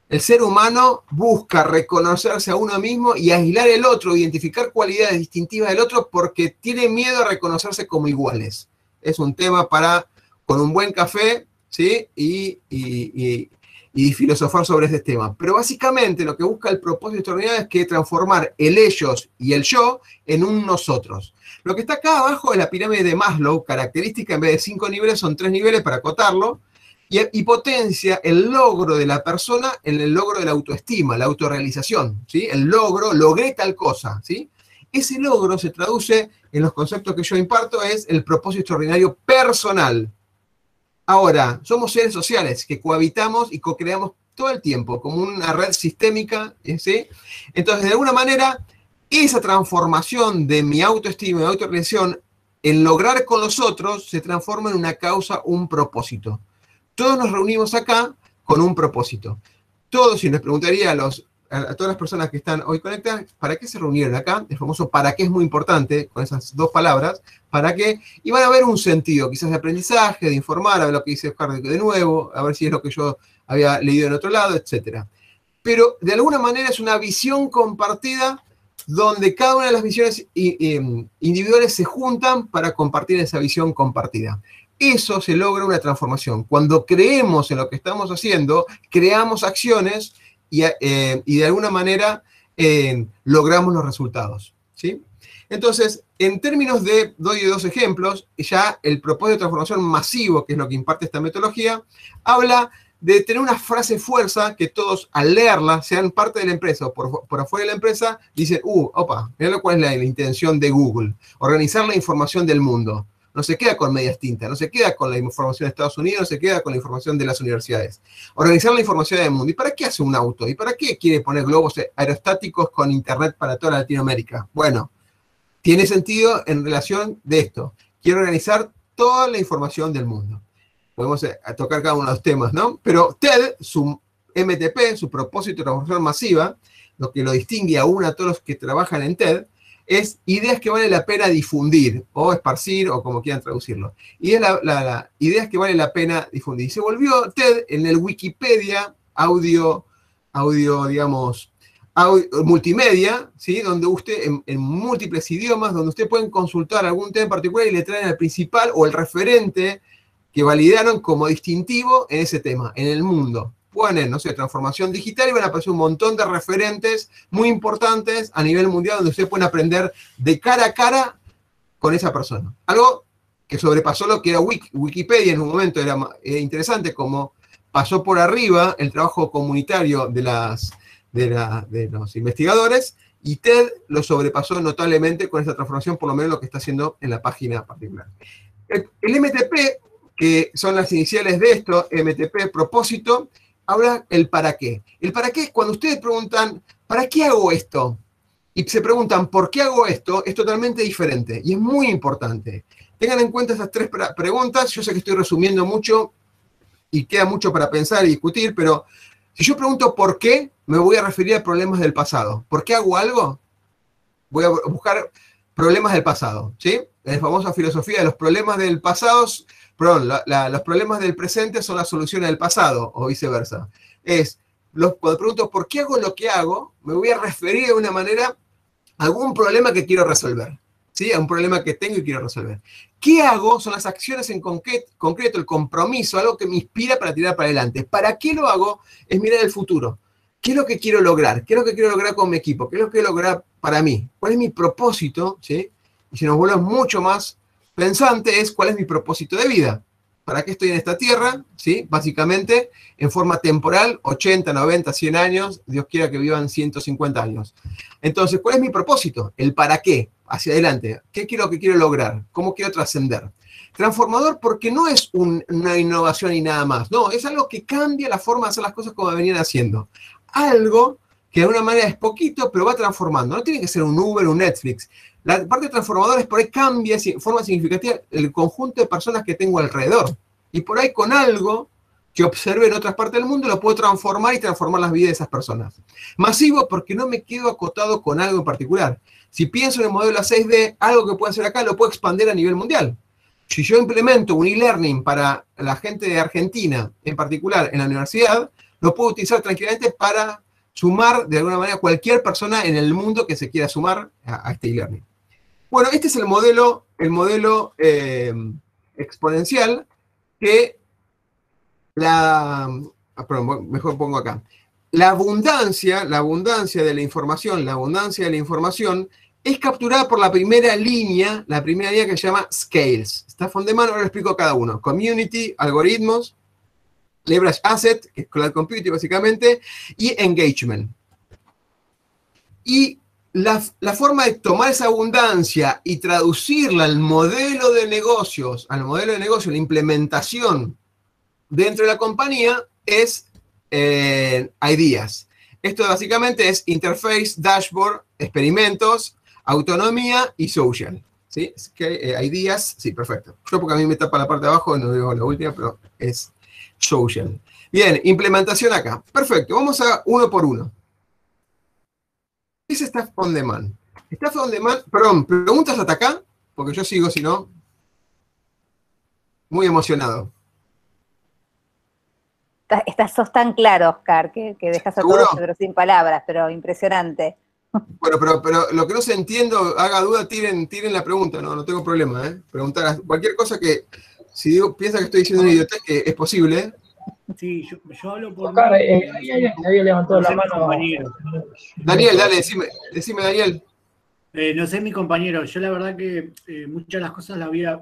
el ser humano busca reconocerse a uno mismo y aislar el otro, identificar cualidades distintivas del otro porque tiene miedo a reconocerse como iguales. Es un tema para, con un buen café, ¿sí? Y, y, filosofar sobre este tema. Pero básicamente lo que busca el propósito extraordinario es que transformar el ellos y el yo en un nosotros. Lo que está acá abajo es la pirámide de Maslow, característica en vez de cinco niveles son tres niveles para acotarlo y, potencia el logro de la persona en el logro de la autoestima, la autorrealización, ¿sí? El logro, logré tal cosa, ¿sí? Ese logro se traduce en los conceptos que yo imparto, es el propósito extraordinario personal. Ahora, somos seres sociales que cohabitamos y co-creamos todo el tiempo, como una red sistémica. Entonces, de alguna manera, esa transformación de mi autoestima y autorrealización en lograr con los otros se transforma en una causa, un propósito. Todos nos reunimos acá con un propósito. Todos, y les preguntaría a, los, todas las personas que están hoy conectadas, ¿para qué se reunieron acá? El famoso para qué es muy importante, con esas dos palabras, ¿para qué? Y van a ver un sentido, quizás de aprendizaje, de informar, a ver lo que dice Oscar de nuevo, a ver si es lo que yo había leído en otro lado, etc. Pero de alguna manera es una visión compartida donde cada una de las visiones individuales se juntan para compartir esa visión compartida eso se logra una transformación. Cuando creemos en lo que estamos haciendo, creamos acciones y, eh, de alguna manera eh, logramos los resultados. ¿sí? Entonces, en términos de, doy dos ejemplos, ya el propósito de transformación masivo, que es lo que imparte esta metodología, habla de tener una frase fuerza que todos al leerla, sean parte de la empresa o por, afuera de la empresa, dicen, uh, opa, mira cuál es la intención de Google, organizar la información del mundo no se queda con medias tintas, no se queda con la información de Estados Unidos, no se queda con la información de las universidades. Organizar la información del mundo. ¿Y para qué hace un auto? ¿Y para qué quiere poner globos aerostáticos con Internet para toda Latinoamérica? Bueno, tiene sentido en relación de esto. Quiero organizar toda la información del mundo. Podemos eh, tocar cada uno de los temas, ¿no? Pero TED, su MTP, su propósito de transformación masiva, lo que lo distingue aún a todos los que trabajan en TED, es ideas que vale la pena difundir o esparcir o como quieran traducirlo. Y es la, ideas que vale la pena difundir. Se volvió TED en el Wikipedia audio, audio digamos, multimedia, ¿sí? donde usted, en, múltiples idiomas, donde usted puede consultar algún tema en particular y le traen el principal o el referente que validaron como distintivo en ese tema, en el mundo ponen, no sé, transformación digital y van a aparecer un montón de referentes muy importantes a nivel mundial donde ustedes pueden aprender de cara a cara con esa persona. Algo que sobrepasó lo que era Wikipedia en un momento, era interesante como pasó por arriba el trabajo comunitario de, las, de, los investigadores y TED lo sobrepasó notablemente con esta transformación, por lo menos lo que está haciendo en la página particular. El MTP, que son las iniciales de esto, MTP, propósito, habla el para qué. El para qué es cuando ustedes preguntan, ¿para qué hago esto? Y se preguntan, ¿por qué hago esto? Es totalmente diferente y es muy importante. Tengan en cuenta esas tres preguntas. Yo sé que estoy resumiendo mucho y queda mucho para pensar y discutir, pero si yo pregunto por qué, me voy a referir a problemas del pasado. ¿Por qué hago algo? Voy a buscar problemas del pasado, ¿sí? La famosa filosofía de los problemas del pasado perdón, los problemas del presente son las soluciones del pasado o viceversa. Es, los, cuando pregunto por qué hago lo que hago, me voy a referir de una manera a algún problema que quiero resolver. ¿Sí? A un problema que tengo y quiero resolver. ¿Qué hago? Son las acciones en concreto, el compromiso, algo que me inspira para tirar para adelante. ¿Para qué lo hago? Es mirar el futuro. ¿Qué es lo que quiero lograr? ¿Qué es lo que quiero lograr con mi equipo? ¿Qué es lo que quiero lograr para mí? ¿Cuál es mi propósito? ¿Sí? Y si nos volvemos mucho más pensante es cuál es mi propósito de vida. ¿Para qué estoy en esta tierra? ¿Sí? Básicamente, en forma temporal, 80, 90, 100 años, Dios quiera que vivan 150 años. Entonces, ¿cuál es mi propósito? El para qué, hacia adelante. ¿Qué quiero que quiero lograr? ¿Cómo quiero trascender? Transformador porque no es una innovación y nada más. No, es algo que cambia la forma de hacer las cosas como venían haciendo. Algo que de alguna manera es poquito, pero va transformando. No tiene que ser un Uber, un Netflix. La parte transformadora es por ahí cambia de forma significativa el conjunto de personas que tengo alrededor. Y por ahí con algo que observe en otras partes del mundo, lo puedo transformar y transformar las vidas de esas personas. Masivo porque no me quedo acotado con algo en particular. Si pienso en el modelo 6D, algo que puedo hacer acá lo puedo expandir a nivel mundial. Si yo implemento un e-learning para la gente de Argentina, en particular en la universidad, lo puedo utilizar tranquilamente para sumar de alguna manera cualquier persona en el mundo que se quiera sumar a, este e-learning. Bueno, este es el modelo, el modelo eh, exponencial que la... Ah, mejor pongo acá. La abundancia, la abundancia de la información, la abundancia de la información es capturada por la primera línea, la primera línea que se llama Scales. Está de mano, ahora lo explico cada uno. Community, algoritmos, leverage asset, que es cloud computing básicamente, y engagement. Y la, forma de tomar esa abundancia y traducirla al modelo de negocios, al modelo de negocio, la implementación dentro de la compañía es eh, ideas. Esto básicamente es interface, dashboard, experimentos, autonomía y social. ¿Sí? Que eh, ideas, sí, perfecto. Yo porque a mí me tapa la parte de abajo, no digo la última, pero es social. Bien, implementación acá. Perfecto, vamos a uno por uno. ¿Qué es Staff on Demand? Staff on Demand, perdón, preguntas hasta acá, porque yo sigo, si no, muy emocionado. Estás, sos tan claro, Oscar, que, dejas a todos pero sin palabras, pero impresionante. Bueno, pero, pero lo que no se entiendo, haga duda, tiren, tiren la pregunta, no, no tengo problema, ¿eh? Preguntar cualquier cosa que, si digo, piensa que estoy diciendo una idiotez, que es posible. Sí, yo, hablo por. Oscar, eh, nadie levantó la mano. Daniel, dale, decime, decime Daniel. Eh, no sé, mi compañero, yo la verdad que eh, muchas de las cosas las había,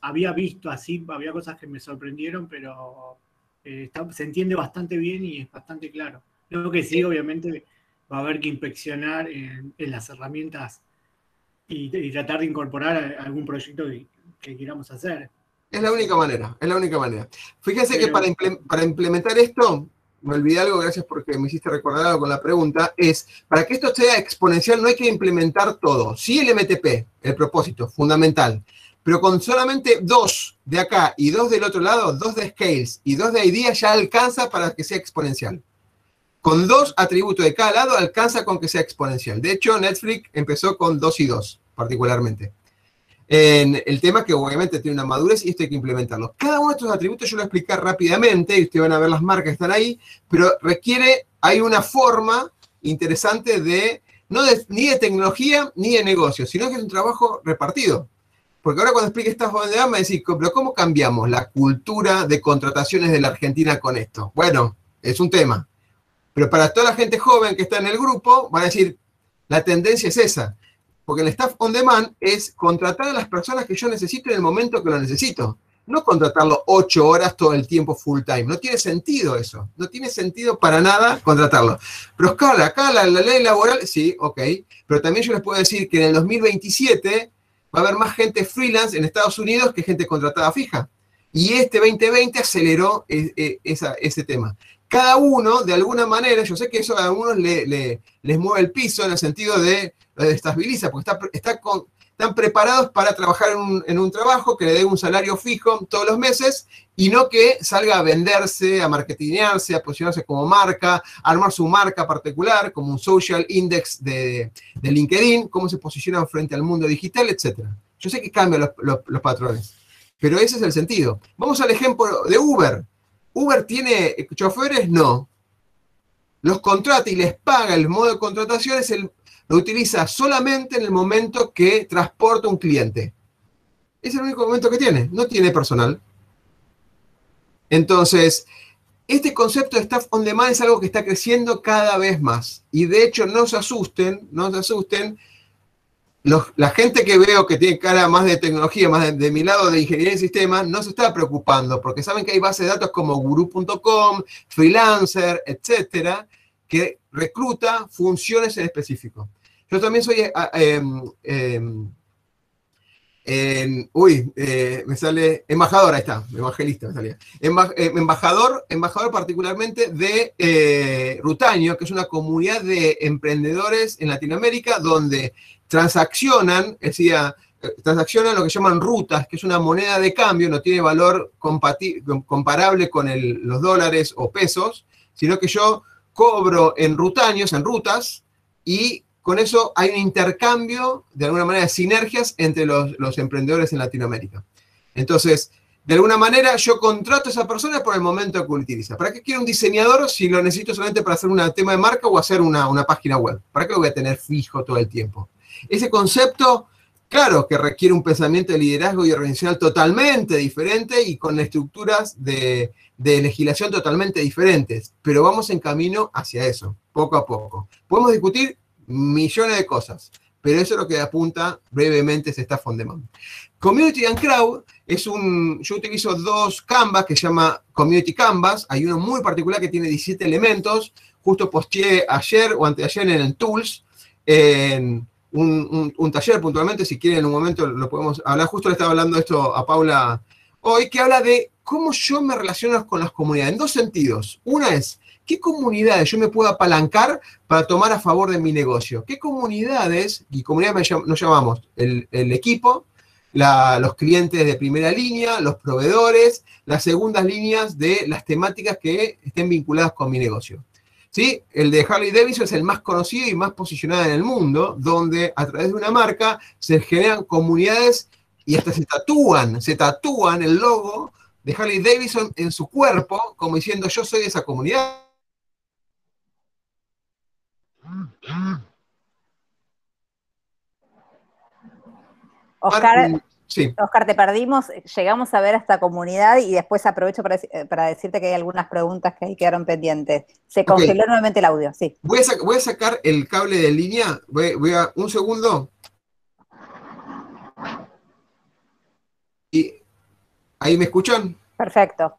había visto así, había cosas que me sorprendieron, pero se entiende bastante bien y es bastante claro. Lo que sí, obviamente, va a haber que inspeccionar en, las herramientas y, tratar de incorporar algún proyecto que, queramos hacer. Es la única manera, es la única manera. Fíjense que para, para implementar esto, me olvidé algo, gracias porque me hiciste recordar algo con la pregunta, es, para que esto sea exponencial no hay que implementar todo. Sí el MTP, el propósito, fundamental, pero con solamente dos de acá y dos del otro lado, dos de scales y dos de ideas ya alcanza para que sea exponencial. Con dos atributos de cada lado alcanza con que sea exponencial. De hecho, Netflix empezó con dos y dos, particularmente. En el tema que obviamente tiene una madurez y esto hay que implementarlo. Cada uno de estos atributos yo lo voy explicar rápidamente y ustedes van a ver las marcas que están ahí, pero requiere, hay una forma interesante de, no ni de tecnología ni de negocio, sino que es un trabajo repartido. Porque ahora cuando explique esta joven de me decís, pero ¿cómo cambiamos la cultura de contrataciones de la Argentina con esto? Bueno, es un tema. Pero para toda la gente joven que está en el grupo, van a decir, la tendencia es esa. Porque el staff on demand es contratar a las personas que yo necesito en el momento que lo necesito. No contratarlo ocho horas todo el tiempo full time. No tiene sentido eso. No tiene sentido para nada contratarlo. Pero claro, acá la, la ley laboral, sí, ok. Pero también yo les puedo decir que en el 2027 va a haber más gente freelance en Estados Unidos que gente contratada fija. Y este 2020 aceleró e, e, ese tema cada uno, de alguna manera, yo sé que eso a algunos les mueve el piso en el sentido de lo estabiliza, porque está, están preparados para trabajar en un, trabajo que le dé un salario fijo todos los meses y no que salga a venderse, a marketingearse, a posicionarse como marca, a armar su marca particular, como un social index de, LinkedIn, cómo se posicionan frente al mundo digital, etc. Yo sé que cambian los patrones, pero ese es el sentido. Vamos al ejemplo de Uber. ¿Uber tiene choferes? No. Los contrata y les paga el modo de contratación, es el, lo utiliza solamente en el momento que transporta un cliente. Es el único momento que tiene, no tiene personal. Entonces, este concepto de staff on demand es algo que está creciendo cada vez más. Y de hecho, no se asusten, no se asusten, la gente que veo que tiene cara más de tecnología, más de, mi lado de ingeniería de sistemas, no se está preocupando, porque saben que hay bases de datos como guru.com, freelancer, etcétera, que recluta funciones en específico. Yo también soy eh, em, em, uy, eh, me sale embajador, ahí está, evangelista me salía. Embajador, embajador particularmente de eh, Rutaño, que es una comunidad de emprendedores en Latinoamérica donde transaccionan, decía, eh, transacciona lo que llaman rutas, que es una moneda de cambio, no tiene valor comparable con los dólares o pesos, sino que yo cobro en rutaños, en rutas, y con eso hay un intercambio, de alguna manera, de sinergias entre los, emprendedores en Latinoamérica. Entonces, de alguna manera yo contrato a esa persona por el momento que utiliza. ¿Para qué quiero un diseñador si lo necesito solamente para hacer un tema de marca o hacer una, una página web? ¿Para qué lo voy a tener fijo todo el tiempo? Ese concepto, claro que requiere un pensamiento de liderazgo y organizacional totalmente diferente y con estructuras de legislación totalmente diferentes, pero vamos en camino hacia eso, poco a poco. Podemos discutir millones de cosas, pero eso es lo que apunta brevemente este Staff on. Community and Crowd es un, yo utilizo dos canvas que se llama Community Canvas, hay uno muy particular que tiene 17 elementos, justo posteé ayer o anteayer en el Tools, en un, taller puntualmente, si quieren en un momento lo podemos hablar, justo le estaba hablando esto a Paula hoy, que habla de cómo yo me relaciono con las comunidades, en dos sentidos. Una es, ¿qué comunidades yo me puedo apalancar para tomar a favor de mi negocio? ¿Qué comunidades, y comunidades nos llamamos el, equipo, los clientes de primera línea, los proveedores, las segundas líneas de las temáticas que estén vinculadas con mi negocio. ¿Sí? El de Harley Davidson es el más conocido y más posicionado en el mundo, donde a través de una marca se generan comunidades y hasta se tatúan, se tatúan el logo de Harley Davidson en su cuerpo, como diciendo yo soy de esa comunidad. Oscar, Oscar, te perdimos, llegamos a ver esta comunidad y después aprovecho para, eh, decirte que hay algunas preguntas que ahí quedaron pendientes. Se congeló nuevamente el audio, sí. Voy a, sacar el cable de línea, voy, a, un segundo. Y ahí me escuchan. Perfecto.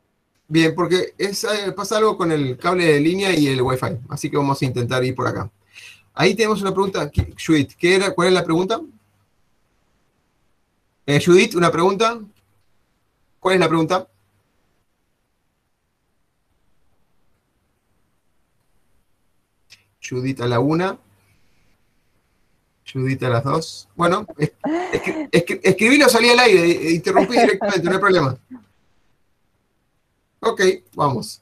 Bien, porque es, eh, pasa algo con el cable de línea y el Wi-Fi, así que vamos a intentar ir por acá. Ahí tenemos una pregunta, Judith, ¿qué ¿cuál es la pregunta? Eh, Judith, una pregunta. ¿Cuál es la pregunta? Judith a la una. Judith a las dos. Bueno, es, escribilo, salí al aire, interrumpí directamente, no hay problema. Ok, vamos.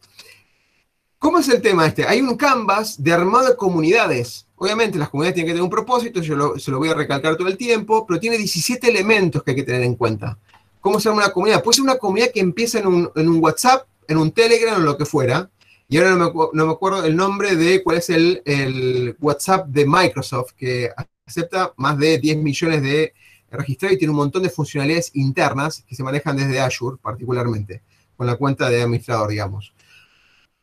¿Cómo es el tema este? Hay un canvas de armado de comunidades. Obviamente las comunidades tienen que tener un propósito, yo se lo voy a recalcar todo el tiempo, pero tiene 17 elementos que hay que tener en cuenta. ¿Cómo se llama una comunidad? Puede ser una comunidad que empieza en un, WhatsApp, en un Telegram o lo que fuera. Y ahora no me, acuerdo el nombre de cuál es el, WhatsApp de Microsoft, que acepta más de 10 millones de registrados y tiene un montón de funcionalidades internas que se manejan desde Azure particularmente, con la cuenta de administrador, digamos.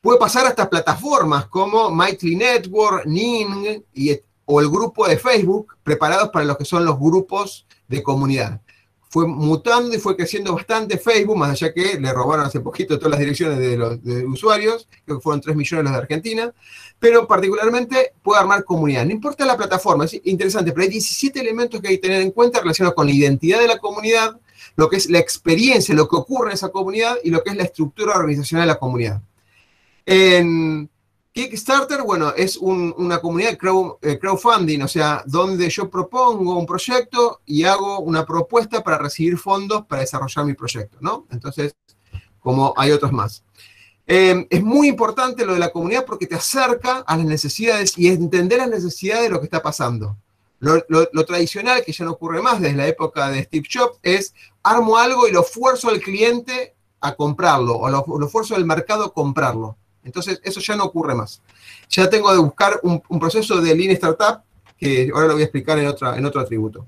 Puede pasar hasta plataformas como Mighty Network, Ning y, o el grupo de Facebook, preparados para lo que son los grupos de comunidad. Fue mutando y fue creciendo bastante Facebook, más allá que le robaron hace poquito todas las direcciones de los usuarios, creo que fueron 3 millones los de Argentina, pero particularmente puede armar comunidad. No importa la plataforma, es interesante, pero hay 17 elementos que hay que tener en cuenta relacionados con la identidad de la comunidad, lo que es la experiencia, lo que ocurre en esa comunidad y lo que es la estructura organizacional de la comunidad. En Kickstarter, bueno, es una comunidad de eh, crowdfunding, o sea, donde yo propongo un proyecto y hago una propuesta para recibir fondos para desarrollar mi proyecto, ¿no? Entonces, como hay otros más. Em, es muy importante lo de la comunidad porque te acerca a las necesidades y entender las necesidades de lo que está pasando. Lo, tradicional, que ya no ocurre más desde la época de Steve Jobs, es armo algo y lo fuerzo al cliente a comprarlo, o lo, lo fuerzo al mercado a comprarlo. Entonces, eso ya no ocurre más. Ya tengo que buscar un, proceso de Lean Startup, que ahora lo voy a explicar en, otro atributo.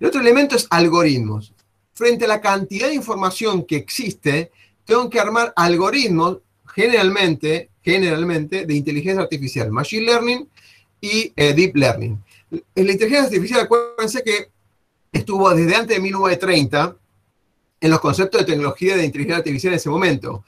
El otro elemento es algoritmos. Frente a la cantidad de información que existe, tengo que armar algoritmos, generalmente, generalmente, de inteligencia artificial, machine learning y eh, deep learning. La inteligencia artificial, acuérdense que estuvo desde antes de 1930 en los conceptos de tecnología de inteligencia artificial en ese momento.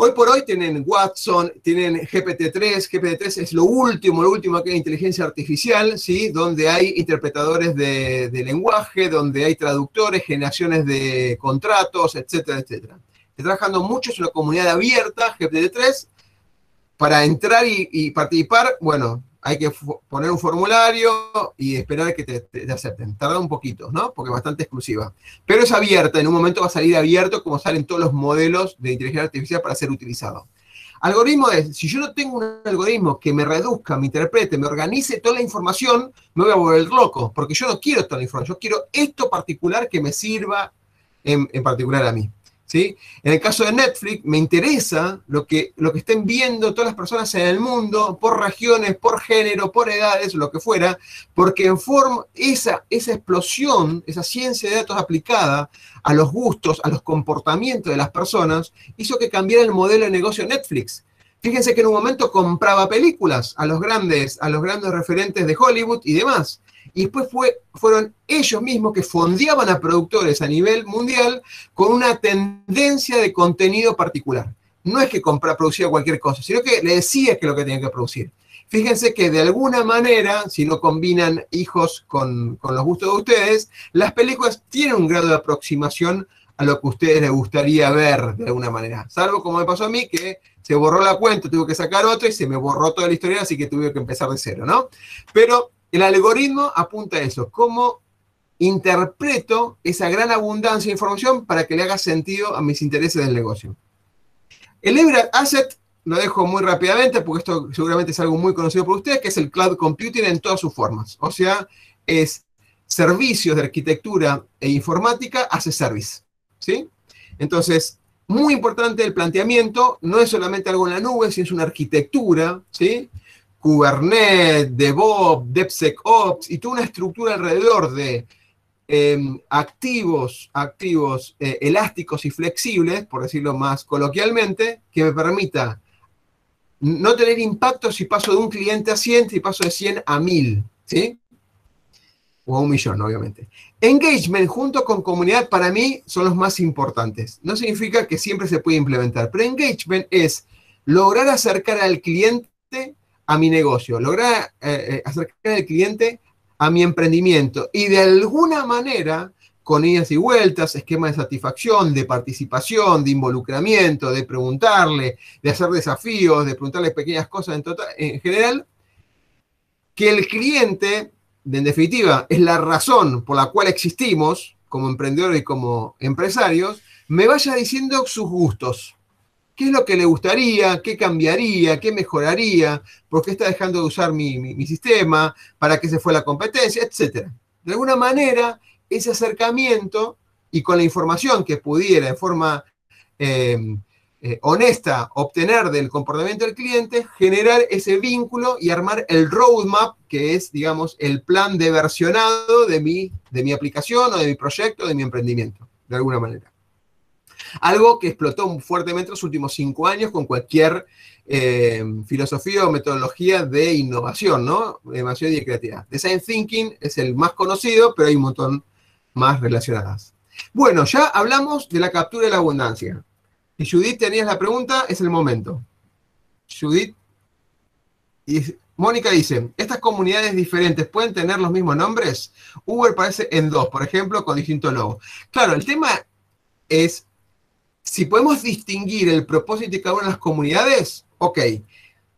Hoy por hoy tienen Watson, tienen GPT-3. GPT-3 es lo último, lo último que hay inteligencia artificial, ¿sí? Donde hay interpretadores de, lenguaje, donde hay traductores, generaciones de contratos, etcétera, etcétera. Está trabajando mucho, es una comunidad abierta, GPT-3. Para entrar y, participar, bueno, hay que poner un formulario y esperar que te, acepten. Tarda un poquito, ¿no? Porque es bastante exclusiva. Pero es abierta, en un momento va a salir abierto como salen todos los modelos de inteligencia artificial para ser utilizado. Algoritmo es, si yo no tengo un algoritmo que me reduzca, me interprete, me organice toda la información, me voy a volver loco, porque yo no quiero toda la información, yo quiero esto particular que me sirva en, en particular a mí. En el caso de Netflix, me interesa lo que, lo que estén viendo todas las personas en el mundo, por regiones, por género, por edades, lo que fuera, porque en forma, esa, esa explosión, esa ciencia de datos aplicada a los gustos, a los comportamientos de las personas, hizo que cambiara el modelo de negocio Netflix. Fíjense que en un momento compraba películas a los grandes, a los grandes referentes de Hollywood y demás y después fue, fueron ellos mismos que fondeaban a productores a nivel mundial con una tendencia de contenido particular. No es que compra, producía cualquier cosa, sino que le decía que lo que tenía que producir. Fíjense que de alguna manera, si no combinan hijos con, con los gustos de ustedes, las películas tienen un grado de aproximación a lo que a ustedes les gustaría ver de alguna manera. Salvo como me pasó a mí, que se borró la cuenta, tuve que sacar otra y se me borró toda la historia, así que tuve que empezar de cero, ¿no? Pero el algoritmo apunta a eso, cómo interpreto esa gran abundancia de información para que le haga sentido a mis intereses del negocio. El Everett Asset lo dejo muy rápidamente porque esto seguramente es algo muy conocido por ustedes, que es el cloud computing en todas sus formas. O sea, es servicios de arquitectura e informática hace service. ¿sí? Entonces, muy importante el planteamiento, no es solamente algo en la nube, sino es una arquitectura, ¿sí? Kubernetes, DevOps, DevSecOps y toda una estructura alrededor de em, activos, activos eh, elásticos y flexibles, por decirlo más coloquialmente, que me permita no tener impacto si paso de un cliente a 100, si paso de 100 a 1000, ¿sí? O a un millón, obviamente. Engagement junto con comunidad para mí son los más importantes. No significa que siempre se puede implementar, pero engagement es lograr acercar al cliente a mi negocio, lograr eh, eh, acercar al cliente a mi emprendimiento. Y de alguna manera, con idas y vueltas, esquema de satisfacción, de participación, de involucramiento, de preguntarle, de hacer desafíos, de preguntarle pequeñas cosas en, total, en general, que el cliente, en definitiva, es la razón por la cual existimos como emprendedores y como empresarios, me vaya diciendo sus gustos qué es lo que le gustaría, qué cambiaría, qué mejoraría, por qué está dejando de usar mi, sistema, para qué se fue la competencia, etc. De alguna manera, ese acercamiento y con la información que pudiera en forma em, eh, honesta obtener del comportamiento del cliente, generar ese vínculo y armar el roadmap, que es, digamos, el plan de versionado de mi, de mi aplicación o de mi proyecto, de mi emprendimiento, de alguna manera. Algo que explotó fuertemente en los últimos cinco años con cualquier eh, filosofía o metodología de innovación, ¿no? Innovación y creatividad. Design Thinking es el más conocido, pero hay un montón más relacionadas. Bueno, ya hablamos de la captura de la abundancia. Y Judith, tenías la pregunta, es el momento. Judith. Y Mónica dice, ¿estas comunidades diferentes pueden tener los mismos nombres? Uber parece en dos, por ejemplo, con distinto logo. Claro, el tema es si podemos distinguir el propósito de cada una de las comunidades, ok.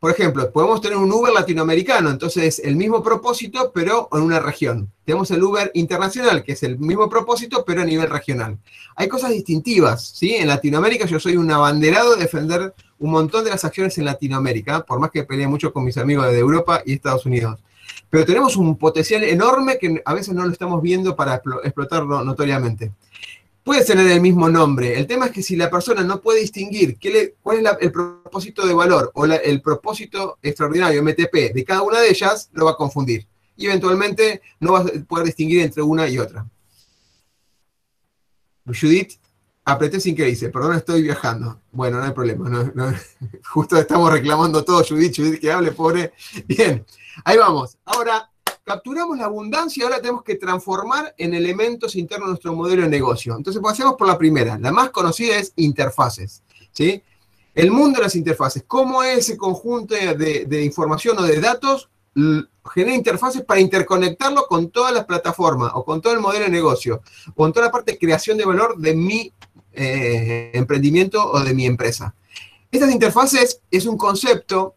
Por ejemplo, podemos tener un Uber latinoamericano, entonces el mismo propósito, pero en una región. Tenemos el Uber internacional, que es el mismo propósito, pero a nivel regional. Hay cosas distintivas, ¿sí? En Latinoamérica yo soy un abanderado de defender un montón de las acciones en Latinoamérica, por más que pelee mucho con mis amigos de Europa y Estados Unidos. Pero tenemos un potencial enorme que a veces no lo estamos viendo para explotarlo notoriamente. Puede tener el mismo nombre. El tema es que si la persona no puede distinguir cuál es el propósito de valor o el propósito extraordinario MTP de cada una de ellas, lo va a confundir. Y eventualmente no va a poder distinguir entre una y otra. Judith, apreté sin que dice, perdón, estoy viajando. Bueno, no hay problema. justo estamos reclamando todo, Judith, Judith, que hable, pobre. Bien, ahí vamos. Ahora, capturamos la abundancia y ahora tenemos que transformar en elementos internos nuestro modelo de negocio. Entonces, pasemos por la primera. La más conocida es interfaces. ¿sí? El mundo de las interfaces. ¿Cómo ese conjunto de, información o de datos genera interfaces para interconectarlo con todas las plataformas o con todo el modelo de negocio o con toda la parte de creación de valor de mi eh, emprendimiento o de mi empresa? Estas interfaces es un concepto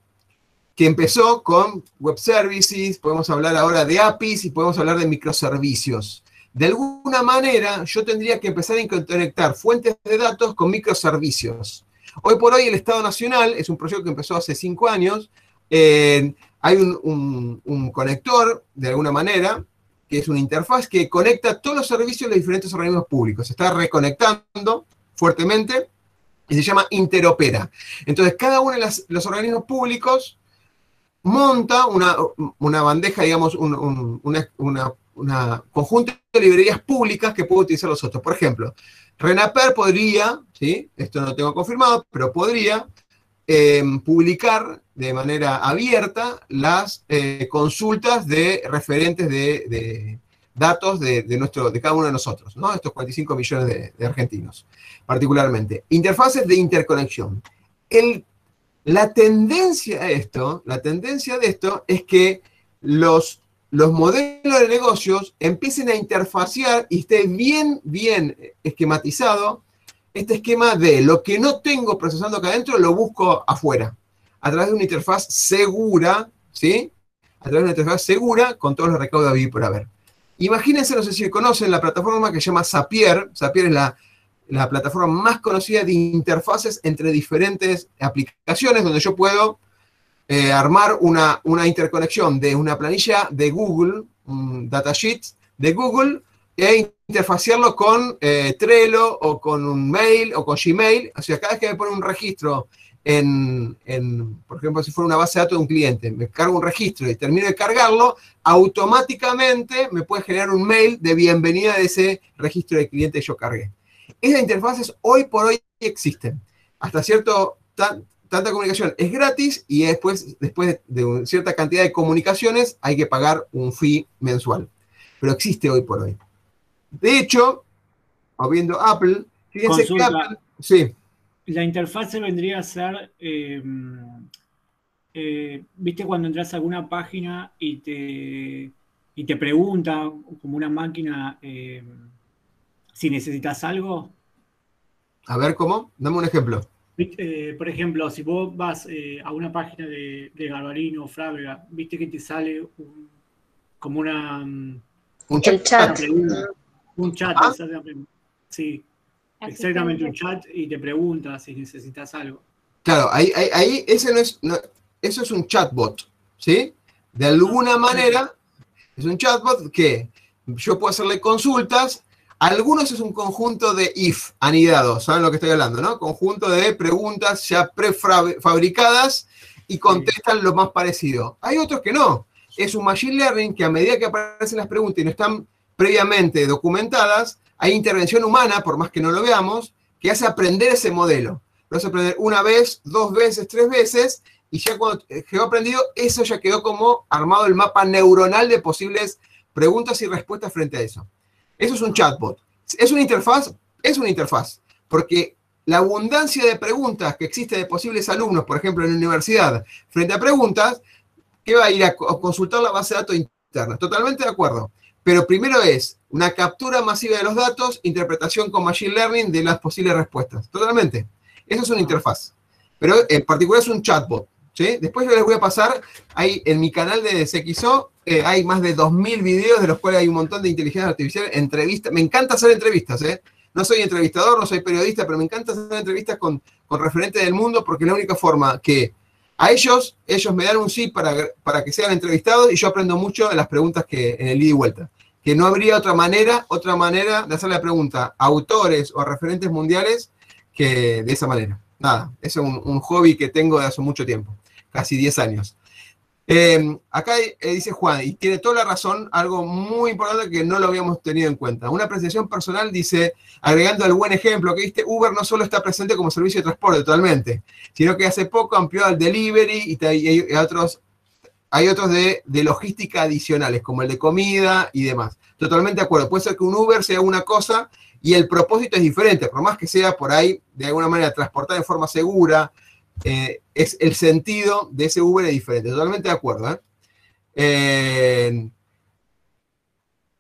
que empezó con web services, podemos hablar ahora de APIs y podemos hablar de microservicios. De alguna manera, yo tendría que empezar a conectar fuentes de datos con microservicios. Hoy por hoy el Estado Nacional es un proyecto que empezó hace cinco años. hay un, conector, de alguna manera, que es una interfaz que conecta todos los servicios de los diferentes organismos públicos. Se está reconectando fuertemente y se llama Interopera. Entonces, cada uno de los organismos públicos monta una, bandeja, digamos, una, conjunto de librerías públicas que puede utilizar los otros. Por ejemplo, Renaper podría, ¿sí? esto no tengo confirmado, pero podría em, publicar de manera abierta las eh, consultas de referentes de, datos de, nuestro, de cada uno de nosotros, ¿no? estos 45 millones de, argentinos, particularmente. Interfaces de interconexión. El, la tendencia esto, la tendencia de esto es que los, los modelos de negocios empiecen a interfaciar y esté bien, bien esquematizado este esquema de lo que no tengo procesando acá adentro, lo busco afuera, a través de una interfaz segura, ¿sí? A través de una interfaz segura con todos los recaudos de por haber. Imagínense, no sé si conocen la plataforma que se llama Zapier. Zapier es la, plataforma más conocida de interfaces entre diferentes aplicaciones donde yo puedo eh, armar una, una, interconexión de una planilla de Google, un datasheet de Google, e interfaciarlo con eh, Trello o con un mail o con Gmail. O sea, cada vez que me pone un registro en, por ejemplo, si fuera una base de datos de un cliente, me cargo un registro y termino de cargarlo, automáticamente me puede generar un mail de bienvenida de ese registro de cliente que yo cargué. Esas interfaces hoy por hoy existen. Hasta cierto, tanta comunicación es gratis y después, después de cierta cantidad de comunicaciones hay que pagar un fee mensual. Pero existe hoy por hoy. De hecho, viendo Apple, fíjense que Apple, sí. La interfase vendría a ser, em, eh, viste cuando entras a alguna página y te, y te pregunta, como una máquina, em, si necesitas algo. A ver, ¿cómo? Dame un ejemplo. Eh, por ejemplo, si vos vas eh, a una página de, de Garbarino o Frávega, viste que te sale como una... Un chat. Un chat, ¿Ah? Sí, exactamente un chat y te pregunta si necesitas algo. Claro, ahí, ahí, ese no es, eso es un chatbot, ¿sí? De alguna manera, es un chatbot que yo puedo hacerle consultas. Algunos es un conjunto de if anidados, ¿saben lo que estoy hablando, no? Conjunto de preguntas ya prefabricadas y contestan lo más parecido. Hay otros que no. Es un machine learning que a medida que aparecen las preguntas y no están previamente documentadas, hay intervención humana, por más que no lo veamos, que hace aprender ese modelo. Lo hace aprender una vez, dos veces, tres veces, y ya cuando quedó aprendido, eso ya quedó como armado el mapa neuronal de posibles preguntas y respuestas frente a eso. Eso es un chatbot. ¿Es una interfaz? Es una interfaz, porque la abundancia de preguntas que existe de posibles alumnos, por ejemplo, en la universidad, frente a preguntas, ¿qué va a ir a consultar la base de datos interna. Totalmente de acuerdo. Pero primero es una captura masiva de los datos, interpretación con Machine Learning de las posibles respuestas. Totalmente. Eso es una interfaz. Pero en particular es un chatbot. ¿sí? Después yo les voy a pasar, hay, en mi canal de CXO eh, hay más de 2.000 videos de los cuales hay un montón de inteligencia artificial, entrevistas. Me encanta hacer entrevistas. ¿eh? No soy entrevistador, no soy periodista, pero me encanta hacer entrevistas con, con referentes del mundo porque es la única forma que a ellos, ellos me dan un sí para, para que sean entrevistados y yo aprendo mucho de las preguntas que en el ida y vuelta. Que no habría otra manera, otra manera de hacer la pregunta a autores o a referentes mundiales que de esa manera. Nada, es un, un hobby que tengo de hace mucho tiempo, casi 10 años. Eh, acá eh, dice Juan, y tiene toda la razón, algo muy importante que no lo habíamos tenido en cuenta. Una apreciación personal dice, agregando el buen ejemplo que viste, Uber no solo está presente como servicio de transporte totalmente, sino que hace poco amplió al delivery y hay, otros, hay otros de, de, logística adicionales, como el de comida y demás. Totalmente de acuerdo. Puede ser que un Uber sea una cosa y el propósito es diferente, por más que sea por ahí, de alguna manera, transportar de forma segura, eh, es el sentido de ese Uber es diferente. Totalmente de acuerdo. ¿eh? Eh,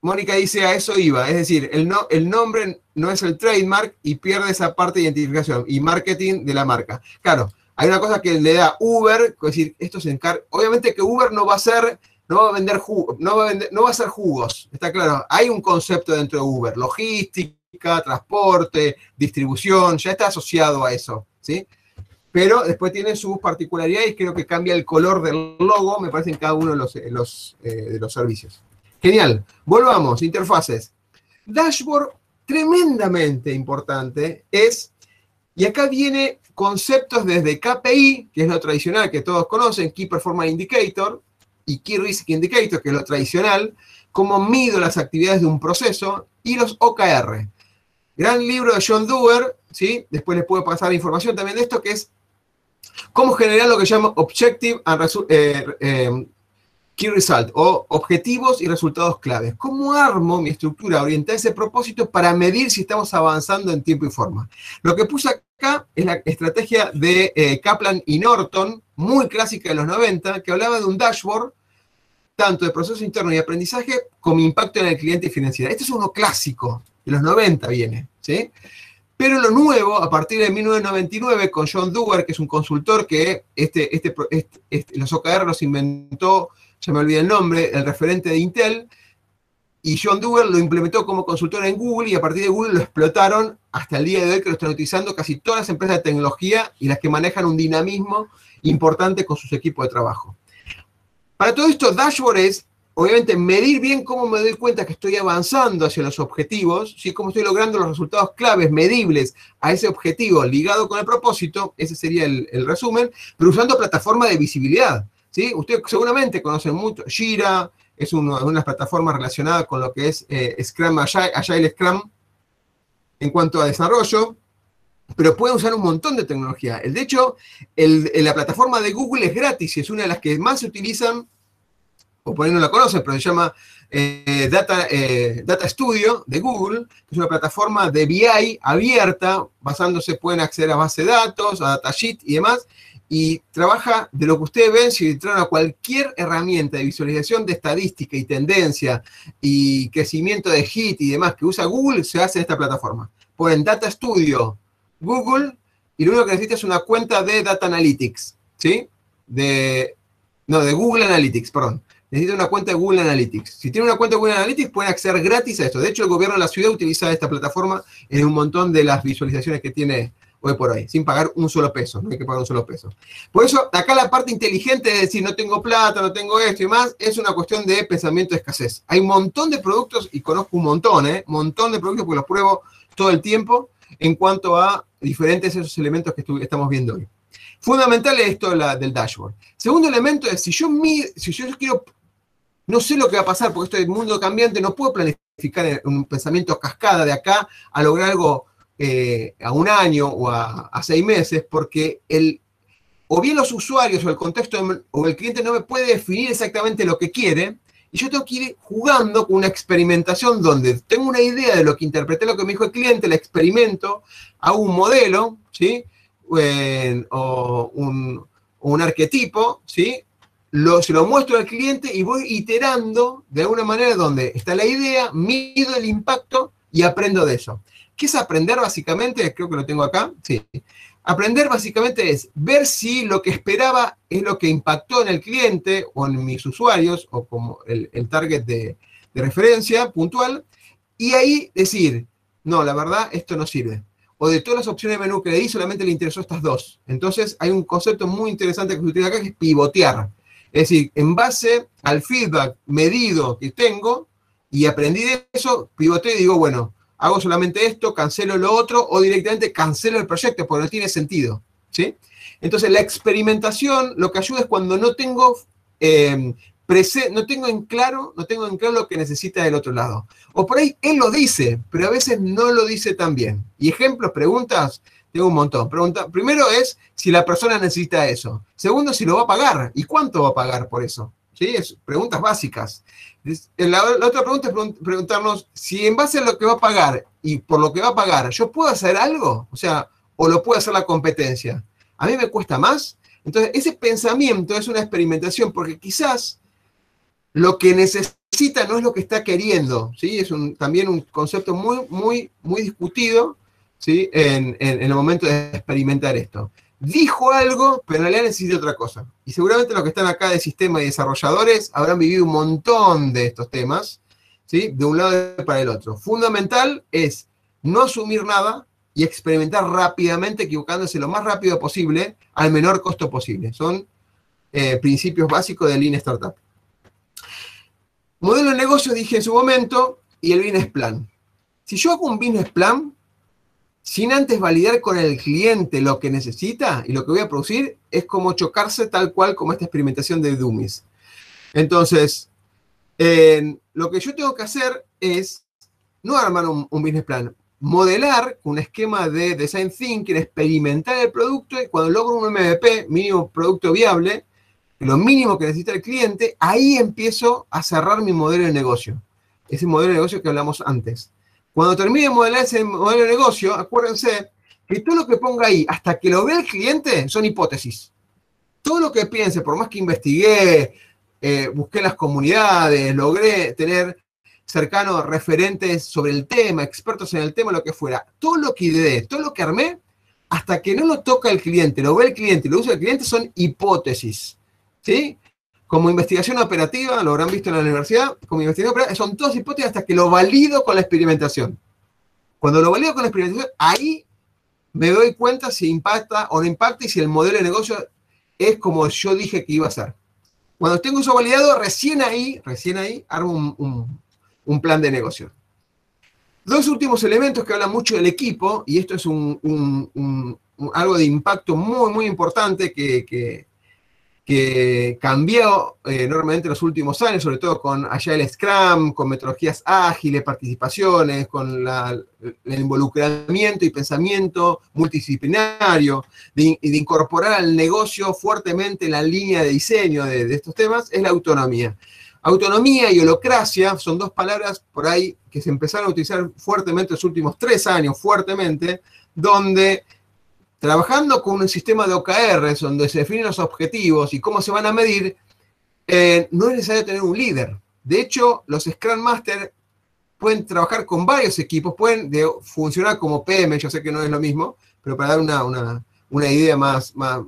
Mónica dice a eso iba, es decir, el, no, el nombre no es el trademark y pierde esa parte de identificación y marketing de la marca. Claro, Hay una cosa que le da Uber, es decir, esto se encarga, obviamente que Uber no va a ser, no va a vender jugos, no va a, no va a ser jugos, está claro, hay un concepto dentro de Uber, logística, transporte, distribución, ya está asociado a eso, ¿sí? Pero después tiene sus particularidades, creo que cambia el color del logo, me parece, en cada uno de los, los, eh, de los servicios. Genial, volvamos, interfaces. Dashboard tremendamente importante es, y acá viene conceptos desde KPI, que es lo tradicional que todos conocen, Key Performance Indicator, y Key Risk Indicator, que es lo tradicional, cómo mido las actividades de un proceso, y los OKR. Gran libro de John Doerr, ¿sí? después les puedo pasar información también de esto, que es cómo generar lo que llama Objective and eh, eh, Key Result o objetivos y resultados claves. ¿Cómo armo mi estructura orientada a ese propósito para medir si estamos avanzando en tiempo y forma? Lo que puse acá es la estrategia de eh, Kaplan y Norton, muy clásica de los 90, que hablaba de un dashboard tanto de proceso interno y aprendizaje como impacto en el cliente financiero. Este es uno clásico, de los 90 viene, ¿sí? Pero lo nuevo, a partir de 1999, con John Dewar, que es un consultor que este, este, este, este los OKR los inventó ya me olvidé el nombre, el referente de Intel, y John Dewar lo implementó como consultor en Google y a partir de Google lo explotaron hasta el día de hoy que lo están utilizando casi todas las empresas de tecnología y las que manejan un dinamismo importante con sus equipos de trabajo. Para todo esto, dashboard es, obviamente, medir bien cómo me doy cuenta que estoy avanzando hacia los objetivos, ¿sí? cómo estoy logrando los resultados claves, medibles a ese objetivo ligado con el propósito, ese sería el, resumen, pero usando plataforma de visibilidad. ¿sí? Ustedes seguramente conocen mucho, Jira es una de las plataformas relacionadas con lo que es eh, Scrum, Agile, Scrum, en cuanto a desarrollo, pero pueden usar un montón de tecnología. De hecho, la plataforma de Google es gratis y es una de las que más se utilizan, o por ahí no la conocen, pero se llama eh, Data, eh, Data Studio de Google, que es una plataforma de BI abierta, basándose, pueden acceder a base de datos, a datasheet y demás, y trabaja de lo que ustedes ven si entran a cualquier herramienta de visualización de estadística y tendencia y crecimiento de hit y demás que usa Google, se hace en esta plataforma. Ponen Data Studio Google y lo único que necesita es una cuenta de Data Analytics, ¿sí? De, no, de Google Analytics, perdón. Necesita una cuenta de Google Analytics. Si tienen una cuenta de Google Analytics, pueden acceder gratis a esto. De hecho, el gobierno de la ciudad utiliza esta plataforma en un montón de las visualizaciones que tiene hoy por hoy, sin pagar un solo peso, no hay que pagar un solo peso. Por eso, acá la parte inteligente de decir, no tengo plata, no tengo esto y más, es una cuestión de pensamiento de escasez. Hay un montón de productos, y conozco un montón, ¿eh? Montón de productos porque los pruebo todo el tiempo en cuanto a diferentes esos elementos que estamos viendo hoy. Fundamental es esto del dashboard. Segundo elemento es, si yo, si yo quiero, no sé lo que va a pasar, porque esto es mundo cambiante, no puedo planificar un pensamiento cascada de acá a lograr algo eh, a un año o a, seis meses, porque el, o bien los usuarios o el contexto o el cliente no me puede definir exactamente lo que quiere, y yo tengo que ir jugando con una experimentación donde tengo una idea de lo que interpreté, lo que me dijo el cliente, la experimento, hago un modelo, ¿sí? o, un, un, arquetipo, ¿sí? Lo, se lo muestro al cliente y voy iterando de alguna manera donde está la idea, mido el impacto y aprendo de eso. ¿Qué es aprender básicamente? Creo que lo tengo acá. Sí. Aprender básicamente es ver si lo que esperaba es lo que impactó en el cliente o en mis usuarios o como el, target de, referencia puntual y ahí decir, no, la verdad, esto no sirve. O de todas las opciones de menú que le di, solamente le interesó estas dos. Entonces hay un concepto muy interesante que se utiliza acá que es pivotear. Es decir, en base al feedback medido que tengo y aprendí de eso, pivoteo y digo, bueno, hago solamente esto, cancelo lo otro o directamente cancelo el proyecto porque no tiene sentido. ¿sí? Entonces la experimentación lo que ayuda es cuando no tengo, eh, no tengo en claro, no tengo en claro lo que necesita del otro lado. O por ahí él lo dice, pero a veces no lo dice tan bien. Y ejemplos, preguntas, tengo un montón. Primero es si la persona necesita eso. Segundo, si lo va a pagar y cuánto va a pagar por eso. ¿Sí? Es preguntas básicas. La, otra pregunta es preguntarnos si en base a lo que va a pagar y por lo que va a pagar, ¿yo puedo hacer algo? O sea, o lo puede hacer la competencia. A mí me cuesta más. Entonces, ese pensamiento es una experimentación porque quizás lo que necesita no es lo que está queriendo. ¿sí? Es también un concepto muy, muy, muy discutido ¿sí? en, el momento de experimentar esto. dijo algo, pero en realidad necesita otra cosa. Y seguramente los que están acá de sistema y desarrolladores habrán vivido un montón de estos temas, ¿sí? De un lado para el otro. Fundamental es no asumir nada y experimentar rápidamente, equivocándose lo más rápido posible, al menor costo posible. Son eh, principios básicos de Lean Startup. Modelo de negocio dije en su momento, y el business plan. Si yo hago un business plan, sin antes validar con el cliente lo que necesita y lo que voy a producir, es como chocarse tal cual como esta experimentación de Dummies. Entonces, lo que yo tengo que hacer es no armar un, business plan, modelar un esquema de design thinking, experimentar el producto y cuando logro un MVP, mínimo producto viable, lo mínimo que necesita el cliente, ahí empiezo a cerrar mi modelo de negocio. Ese modelo de negocio que hablamos antes. Cuando termine de modelar ese modelo de negocio, acuérdense que todo lo que ponga ahí, hasta que lo vea el cliente, son hipótesis. Todo lo que piense, por más que investigué, eh, busqué las comunidades, logré tener cercanos referentes sobre el tema, expertos en el tema, lo que fuera, todo lo que ideé, todo lo que armé, hasta que no lo toca el cliente, lo ve el cliente, lo usa el cliente, son hipótesis. ¿Sí? Como investigación operativa, lo habrán visto en la universidad, como investigación operativa, son todas hipótesis hasta que lo valido con la experimentación. Cuando lo valido con la experimentación, ahí me doy cuenta si impacta o no impacta y si el modelo de negocio es como yo dije que iba a ser. Cuando tengo eso validado, recién ahí, recién ahí, armo un, plan de negocio. Dos últimos elementos que hablan mucho del equipo, y esto es un, algo de impacto muy, muy importante que, que cambió eh, enormemente en los últimos años, sobre todo con Agile Scrum, con metodologías ágiles, participaciones, con el involucramiento y pensamiento multidisciplinario, de, de, incorporar al negocio fuertemente la línea de diseño de, estos temas, es la autonomía. Autonomía y holocracia son dos palabras por ahí que se empezaron a utilizar fuertemente en los últimos tres años, fuertemente, donde trabajando con un sistema de OKRs donde se definen los objetivos y cómo se van a medir, eh, no es necesario tener un líder. De hecho, los Scrum Master pueden trabajar con varios equipos, pueden funcionar como PM, yo sé que no es lo mismo, pero para dar una, idea más, más,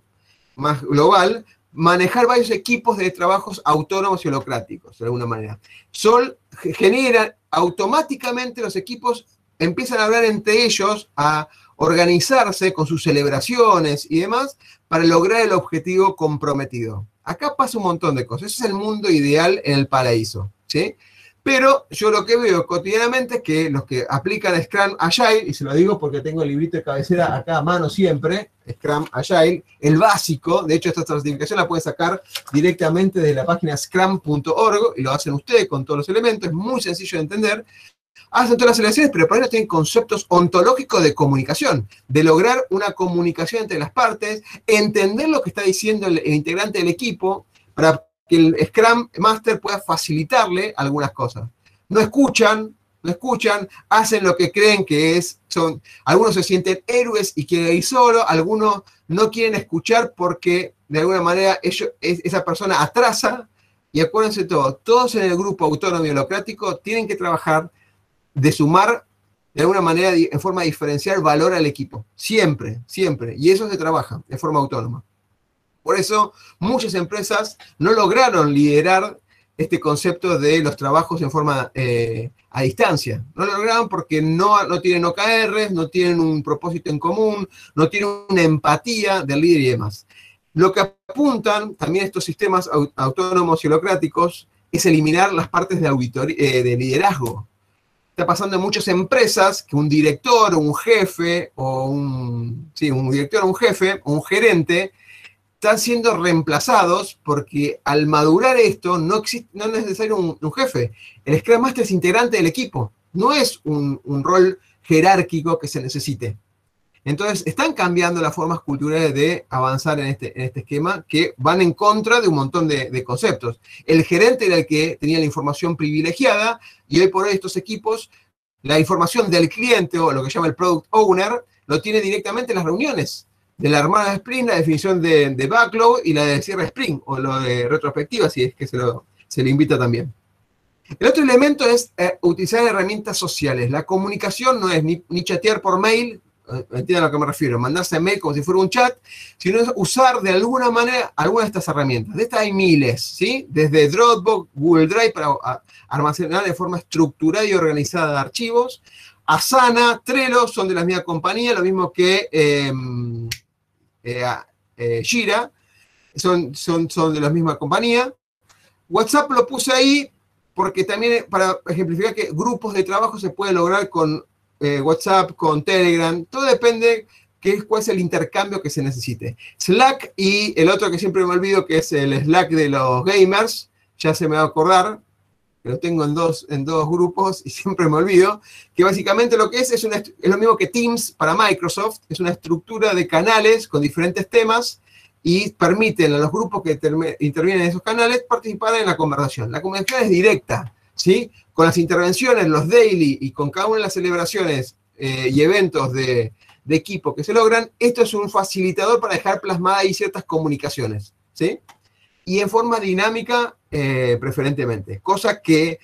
más, global, manejar varios equipos de trabajos autónomos y holocráticos, de alguna manera. Sol genera automáticamente los equipos empiezan a hablar entre ellos, a organizarse con sus celebraciones y demás para lograr el objetivo comprometido. Acá pasa un montón de cosas. Ese es el mundo ideal en el paraíso, ¿sí? Pero yo lo que veo cotidianamente es que los que aplican Scrum Agile, y se lo digo porque tengo el librito de cabecera acá a mano siempre, Scrum Agile, el básico, de hecho esta certificación la pueden sacar directamente de la página scrum.org y lo hacen ustedes con todos los elementos, es muy sencillo de entender, hacen todas las elecciones, pero por ahí no tienen conceptos ontológicos de comunicación, de lograr una comunicación entre las partes, entender lo que está diciendo el, integrante del equipo para que el Scrum Master pueda facilitarle algunas cosas. No escuchan, no escuchan, hacen lo que creen que es, son, algunos se sienten héroes y quieren ir solo, algunos no quieren escuchar porque de alguna manera ellos, esa persona atrasa, y acuérdense todo, todos en el grupo autónomo y holocrático tienen que trabajar de sumar de alguna manera en forma diferencial valor al equipo. Siempre, siempre. Y eso se trabaja de forma autónoma. Por eso muchas empresas no lograron liderar este concepto de los trabajos en forma eh, a distancia. No lo lograron porque no, no tienen OKRs, no tienen un propósito en común, no tienen una empatía del líder y demás. Lo que apuntan también estos sistemas autónomos y holocráticos es eliminar las partes de, eh, de liderazgo está pasando en muchas empresas que un director, un jefe, o un, sí, un director, un jefe, un gerente, están siendo reemplazados porque al madurar esto no, existe, no es necesario un, jefe. El Scrum Master es integrante del equipo, no es un, un rol jerárquico que se necesite. Entonces, están cambiando las formas culturales de avanzar en este, en este esquema que van en contra de un montón de, conceptos. El gerente era el que tenía la información privilegiada y hoy por hoy estos equipos, la información del cliente o lo que llama el product owner, lo tiene directamente en las reuniones de la armada sprint, la definición de, backlog y la de cierre sprint o lo de retrospectiva, si es que se, lo, se le invita también. El otro elemento es eh, utilizar herramientas sociales. La comunicación no es ni chatear por mail, eh, entiendan a lo que me refiero, mandarse mail como si fuera un chat, sino usar de alguna manera alguna de estas herramientas. De estas hay miles, ¿sí? Desde Dropbox, Google Drive para almacenar de forma estructurada y organizada archivos, Asana, Trello son de la misma compañía, lo mismo que em, eh, Jira, son, son, son de la misma compañía. WhatsApp lo puse ahí porque también para ejemplificar que grupos de trabajo se puede lograr con eh, WhatsApp, con Telegram, todo depende qué cuál es el intercambio que se necesite. Slack y el otro que siempre me olvido, que es el Slack de los gamers, ya se me va a acordar, lo tengo en dos, en dos grupos y siempre me olvido, que básicamente lo que es, es lo mismo que Teams para Microsoft, es una estructura de canales con diferentes temas y permiten a los grupos que intervienen en esos canales participar en la conversación. La conversación es directa, ¿sí? Con las intervenciones, los daily y con cada una de las celebraciones eh, y eventos de, equipo que se logran, esto es un facilitador para dejar plasmadas ahí ciertas comunicaciones, ¿sí? Y en forma dinámica, eh, preferentemente. Cosa que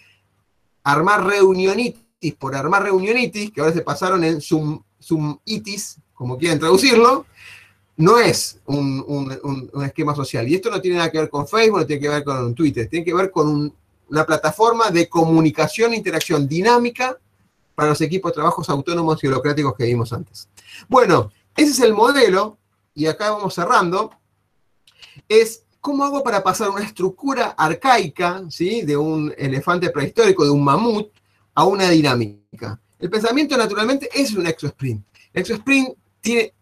armar reunionitis por armar reunionitis, que ahora se pasaron en Zoom, Zoomitis, como quieran traducirlo, no es un, esquema social. Y esto no tiene nada que ver con Facebook, no tiene que ver con Twitter, tiene que ver con una plataforma de comunicación e interacción dinámica para los equipos de trabajos autónomos y burocráticos que vimos antes. Bueno, ese es el modelo, y acá vamos cerrando, es cómo hago para pasar una estructura arcaica, ¿sí? de un elefante prehistórico, de un mamut, a una dinámica. El pensamiento naturalmente es un exosprint. El exosprint tiene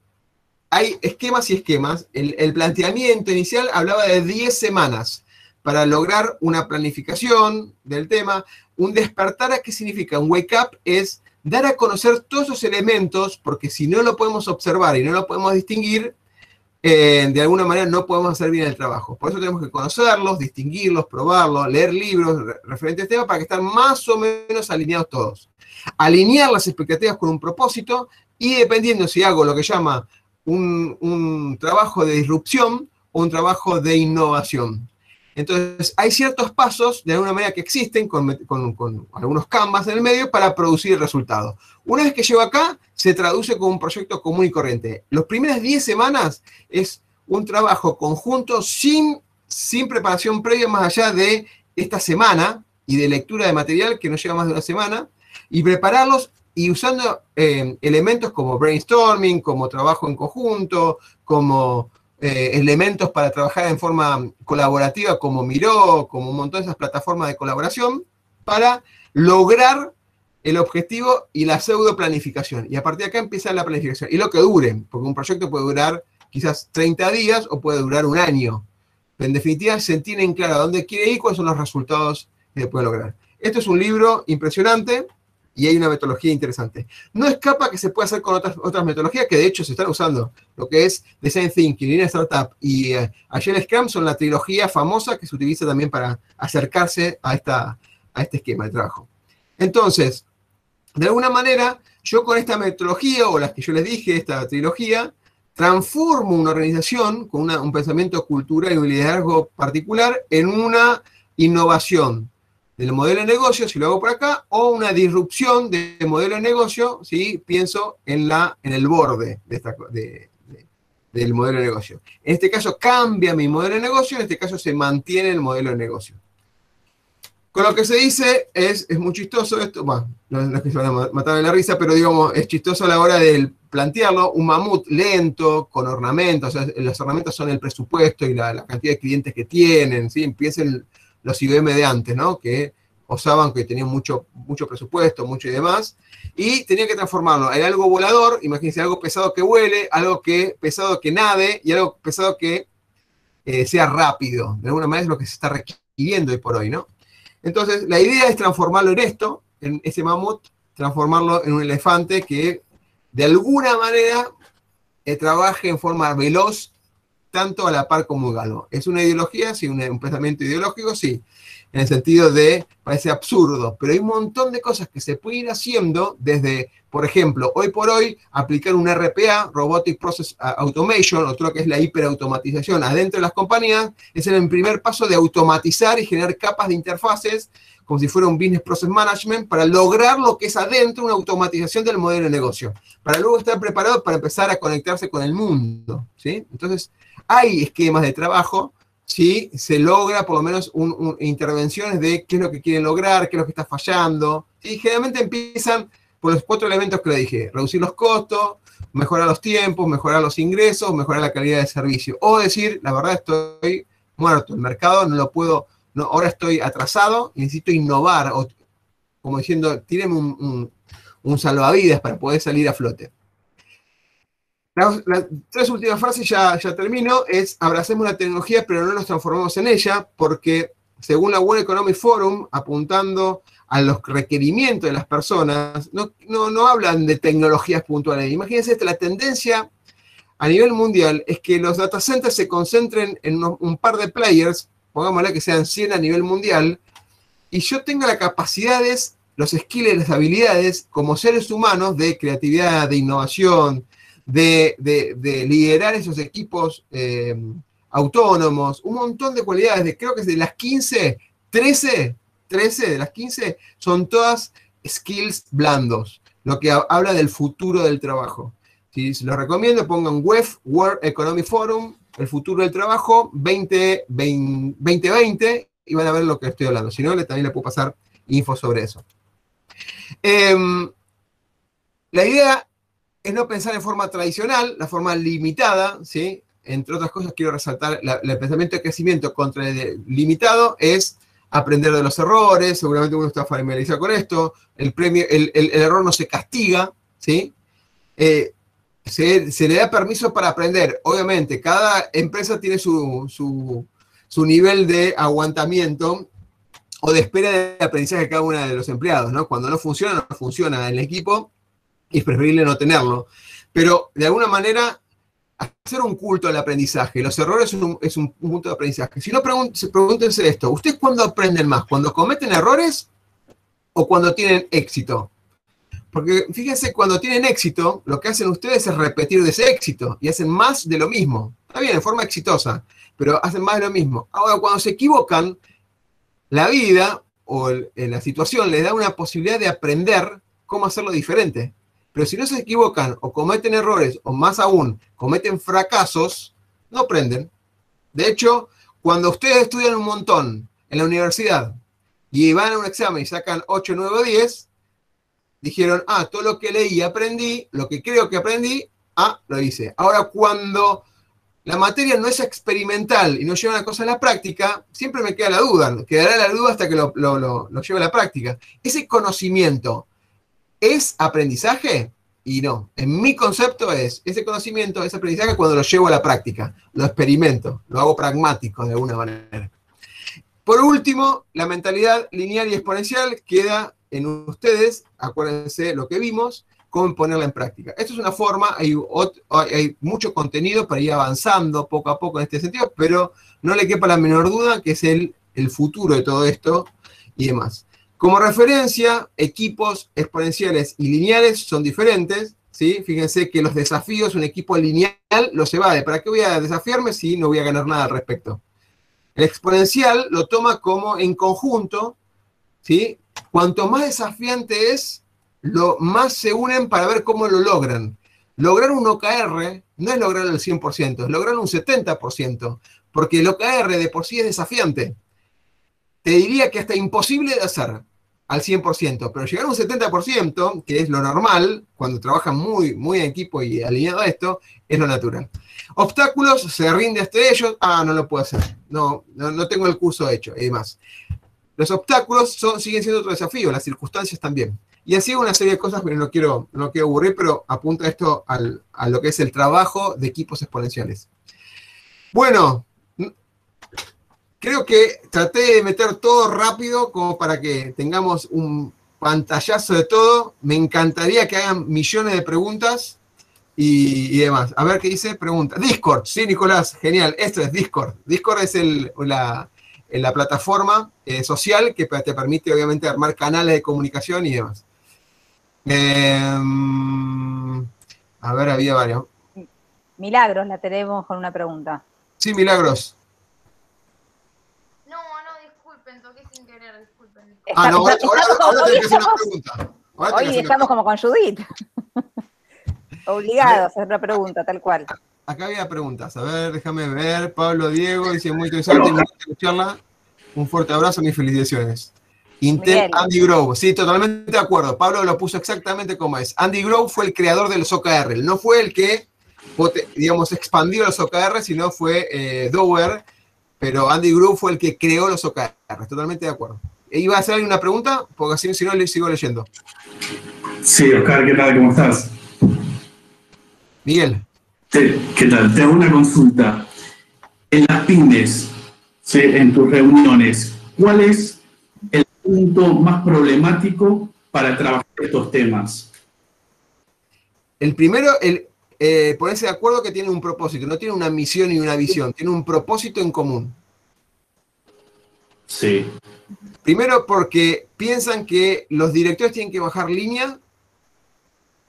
hay esquemas y esquemas. El, planteamiento inicial hablaba de 10 semanas para lograr una planificación del tema. Un despertar, ¿qué significa? Un wake up es dar a conocer todos esos elementos, porque si no lo podemos observar y no lo podemos distinguir, eh, de alguna manera no podemos hacer bien el trabajo. Por eso tenemos que conocerlos, distinguirlos, probarlos, leer libros referentes al tema para que estén más o menos alineados todos. Alinear las expectativas con un propósito y dependiendo si hago lo que llama un, trabajo de disrupción o un trabajo de innovación. Entonces, hay ciertos pasos, de alguna manera, que existen con, algunos canvas en el medio para producir el resultado. Una vez que llego acá, se traduce como un proyecto común y corriente. Las primeras 10 semanas es un trabajo conjunto sin, sin preparación previa más allá de esta semana y de lectura de material que no lleva más de una semana, y prepararlos y usando eh, elementos como brainstorming, como trabajo en conjunto, como eh, elementos para trabajar en forma colaborativa como Miro, como un montón de esas plataformas de colaboración, para lograr el objetivo y la pseudo planificación. Y a partir de acá empieza la planificación. Y lo que dure, porque un proyecto puede durar quizás 30 días o puede durar un año. en definitiva, se tienen claro dónde quiere ir, cuáles son los resultados que puede lograr. Esto es un libro impresionante y hay una metodología interesante. No escapa que se puede hacer con otras, otras metodologías que de hecho se están usando, lo que es Design Thinking, Lean Startup y uh, Agile Scrum son la trilogía famosa que se utiliza también para acercarse a, esta, a este esquema de trabajo. Entonces, de alguna manera, yo con esta metodología o las que yo les dije, esta trilogía, transformo una organización con un pensamiento cultural y un liderazgo particular en una innovación del modelo de negocio, si lo hago por acá, o una disrupción del modelo de negocio, si pienso en, la, en el borde de esta, del modelo de negocio. En este caso cambia mi modelo de negocio, en este caso se mantiene el modelo de negocio. Con lo que se dice, es, es muy chistoso esto, bueno, no, es que se van a matar de la risa, pero digamos, es chistoso a la hora de plantearlo, un mamut lento, con ornamentos, o sea, los ornamentos son el presupuesto y la, cantidad de clientes que tienen, ¿sí? Empiecen los IBM de antes, ¿no? Que osaban que tenían mucho, mucho presupuesto, mucho y demás, y tenía que transformarlo en algo volador, imagínense, algo pesado que vuele, algo que pesado que nade y algo pesado que eh, sea rápido. De alguna manera es lo que se está requiriendo hoy por hoy, ¿no? Entonces, la idea es transformarlo en esto, en ese mamut, transformarlo en un elefante que de alguna manera eh, trabaje en forma veloz tanto a la par como un galo. ¿Es una ideología? Sí, un, pensamiento ideológico, sí. En el sentido de, parece absurdo, pero hay un montón de cosas que se pueden ir haciendo desde, por ejemplo, hoy por hoy, aplicar un RPA, Robotic Process Automation, otro que es la hiperautomatización adentro de las compañías, es el primer paso de automatizar y generar capas de interfaces como si fuera un business process management, para lograr lo que es adentro una automatización del modelo de negocio, para luego estar preparado para empezar a conectarse con el mundo. ¿sí? Entonces, hay esquemas de trabajo si se logra por lo menos intervenciones de qué es lo que quieren lograr, qué es lo que está fallando. Y generalmente empiezan por los cuatro elementos que le dije, reducir los costos, mejorar los tiempos, mejorar los ingresos, mejorar la calidad de servicio. O decir, la verdad estoy muerto, el mercado no lo puedo ahora estoy atrasado y necesito innovar, o, como diciendo, tíreme un, salvavidas para poder salir a flote. Las, tres últimas frases ya, termino, es abracemos la tecnología pero no nos transformamos en ella, porque según la World Economic Forum, apuntando a los requerimientos de las personas, no, no, hablan de tecnologías puntuales. Imagínense, esta, la tendencia a nivel mundial es que los data centers se concentren en un par de players pongámosle que sean 100 a nivel mundial, y yo tenga las capacidades, los skills, las habilidades como seres humanos de creatividad, de innovación, de, liderar esos equipos eh, autónomos, un montón de cualidades, de, creo que de las 15, 13, 13 de las 15 son todas skills blandos, lo que habla del futuro del trabajo. Si se lo recomiendo, pongan WEF, World Economic Forum, el futuro del trabajo 2020 y van a ver lo que estoy hablando. Si no, también le puedo pasar info sobre eso. Em, la idea es no pensar en forma tradicional, la forma limitada, ¿sí? Entre otras cosas, quiero resaltar el pensamiento de crecimiento contra el limitado es aprender de los errores, seguramente uno está familiarizado con esto, el, premio, el, error no se castiga, ¿sí? Eh, se, le da permiso para aprender. Obviamente, cada empresa tiene su, nivel de aguantamiento o de espera de aprendizaje de cada uno de los empleados, ¿no? Cuando no funciona, no funciona en el equipo es preferible no tenerlo. Pero de alguna manera, hacer un culto al aprendizaje. Los errores es un, punto de aprendizaje. Si no, pregúntense esto. ¿Ustedes cuándo aprenden más? ¿Cuando cometen errores o cuando tienen éxito? Porque fíjense, cuando tienen éxito, lo que hacen ustedes es repetir de ese éxito y hacen más de lo mismo. Está bien, en forma exitosa, pero hacen más de lo mismo. Ahora, cuando se equivocan, la vida o la situación les da una posibilidad de aprender cómo hacerlo diferente. Pero si no se equivocan o cometen errores, o más aún, cometen fracasos, no aprenden. De hecho, cuando ustedes estudian un montón en la universidad y van a un examen y sacan 8, 9 o 10, dijeron, ah, todo lo que leí aprendí, lo que creo que aprendí, ah, lo hice. Ahora, cuando la materia no es experimental y no lleva una cosa a la práctica, siempre me queda la duda, quedará la duda hasta que lo, lo, lleve a la práctica. Ese conocimiento es aprendizaje y no. En mi concepto es, ese conocimiento es aprendizaje cuando lo llevo a la práctica, lo experimento, lo hago pragmático de alguna manera. Por último, la mentalidad lineal y exponencial queda en ustedes, acuérdense lo que vimos, cómo ponerla en práctica. Esto es una forma, hay, hay, mucho contenido para ir avanzando poco a poco en este sentido, pero no le quepa la menor duda que es el, el futuro de todo esto y demás. Como referencia, equipos exponenciales y lineales son diferentes. ¿sí? Fíjense que los desafíos, un equipo lineal los evade. ¿Para qué voy a desafiarme si no voy a ganar nada al respecto? El exponencial lo toma como en conjunto, ¿sí? Cuanto más desafiante es, lo más se unen para ver cómo lo logran. Lograr un OKR no es lograr el 100%, es lograr un 70%, porque el OKR de por sí es desafiante. Te diría que hasta imposible de hacer al 100%, pero llegar a un 70%, que es lo normal, cuando trabajan muy, muy en equipo y alineado a esto, es lo natural. Obstáculos, se rinde hasta ellos, ah, no lo puedo hacer, no, no, no tengo el curso hecho y demás. Los obstáculos son, siguen siendo otro desafío, las circunstancias también. Y así una serie de cosas, pero no quiero, no quiero aburrir, pero apunta esto a lo que es el trabajo de equipos exponenciales. Bueno, creo que traté de meter todo rápido como para que tengamos un pantallazo de todo. Me encantaría que hagan millones de preguntas y, demás. A ver qué dice, pregunta. Discord, sí, Nicolás, genial. Esto es Discord. Discord es el, la, la plataforma eh, social que te permite obviamente armar canales de comunicación y demás. Em, a ver, había varios. Milagros, la tenemos con una pregunta. Sí, Milagros. No, no, disculpen, toqué sin querer, disculpen. Ah, no, ahora, ahora, ahora hoy hacer una estamos- pregunta. Ahora Hoy una como con Judith. Obligados a hacer una pregunta, tal cual. Acá había preguntas. A ver, déjame ver. Pablo Diego dice muy interesante. muy interesante charla. Un fuerte abrazo, mis felicitaciones. Intel Miguel. Andy Grove. Sí, totalmente de acuerdo. Pablo lo puso exactamente como es. Andy Grove fue el creador de los OKR. No fue el que, digamos, expandió los OKR, sino fue eh, Dower. Pero Andy Grove fue el que creó los OKR. Totalmente de acuerdo. ¿E ¿Iba a hacer alguna pregunta? Porque así, si no, le sigo leyendo. Sí, Oscar, ¿qué tal? ¿Cómo estás? Miguel. Te- ¿Qué tal? Te hago una consulta. En las pymes, ¿sí? en tus reuniones, ¿cuál es el punto más problemático para trabajar estos temas? El primero, el eh, ponerse de acuerdo que tiene un propósito, no tiene una misión y una visión, tiene un propósito en común. Sí. Primero porque piensan que los directores tienen que bajar línea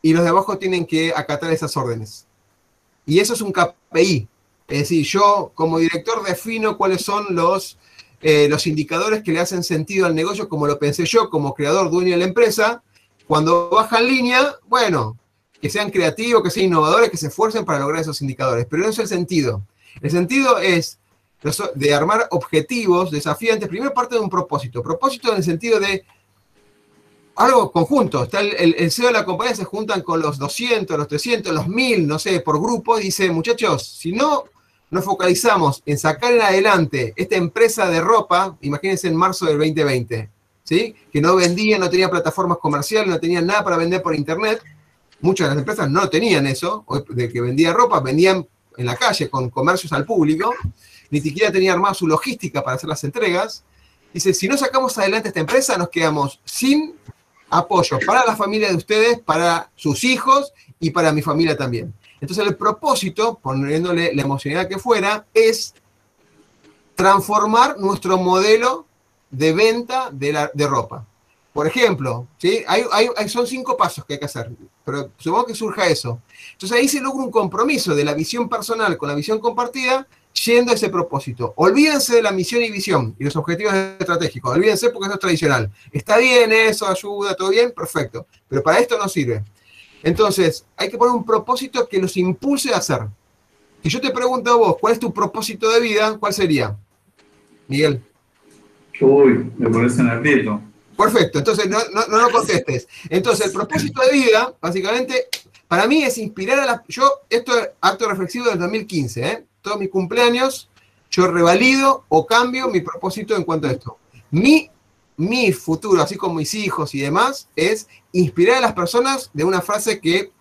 y los de abajo tienen que acatar esas órdenes. Y eso es un KPI. Es decir, yo como director defino cuáles son los, eh, los indicadores que le hacen sentido al negocio, como lo pensé yo como creador, dueño de la empresa. Cuando bajan línea, bueno, que sean creativos, que sean innovadores, que se esfuercen para lograr esos indicadores. Pero no es el sentido. El sentido es de armar objetivos desafiantes. Primero parte de un propósito. Propósito en el sentido de algo conjunto. Está el, CEO de la compañía se juntan con los 200, los 300, los 1000, no sé, por grupo, y dice, muchachos, si no nos focalizamos en sacar en adelante esta empresa de ropa, imagínense en marzo del 2020, ¿sí? Que no vendía, no tenía plataformas comerciales, no tenían nada para vender por internet. Muchas de las empresas no tenían eso, de que vendía ropa, vendían en la calle con comercios al público, ni siquiera tenía armada su logística para hacer las entregas. Dice, si no sacamos adelante esta empresa, nos quedamos sin apoyo para la familia de ustedes, para sus hijos y para mi familia también. Entonces el propósito, poniéndole la emocionalidad que fuera, es transformar nuestro modelo de venta de, la, de ropa. Por ejemplo, ¿sí? hay, hay- son cinco pasos que hay que hacer, pero supongo que surja eso. Entonces ahí se logra un compromiso de la visión personal con la visión compartida, yendo a ese propósito. Olvídense de la misión y visión y los objetivos estratégicos, olvídense porque eso es tradicional. Está bien eso, ayuda, todo bien, perfecto, pero para esto no sirve. Entonces, hay que poner un propósito que los impulse a hacer. Si yo te pregunto a vos, ¿cuál es tu propósito de vida? ¿Cuál sería? Miguel. Uy, me pones en aprieto. Perfecto, entonces no, no, no lo contestes. Entonces, el propósito de vida, básicamente, para mí es inspirar a las... Yo, esto es acto reflexivo del 2015, ¿eh? Todos mis cumpleaños, yo revalido o cambio mi propósito en cuanto a esto. Mi, mi futuro, así como mis hijos y demás, es inspirar a las personas de una frase que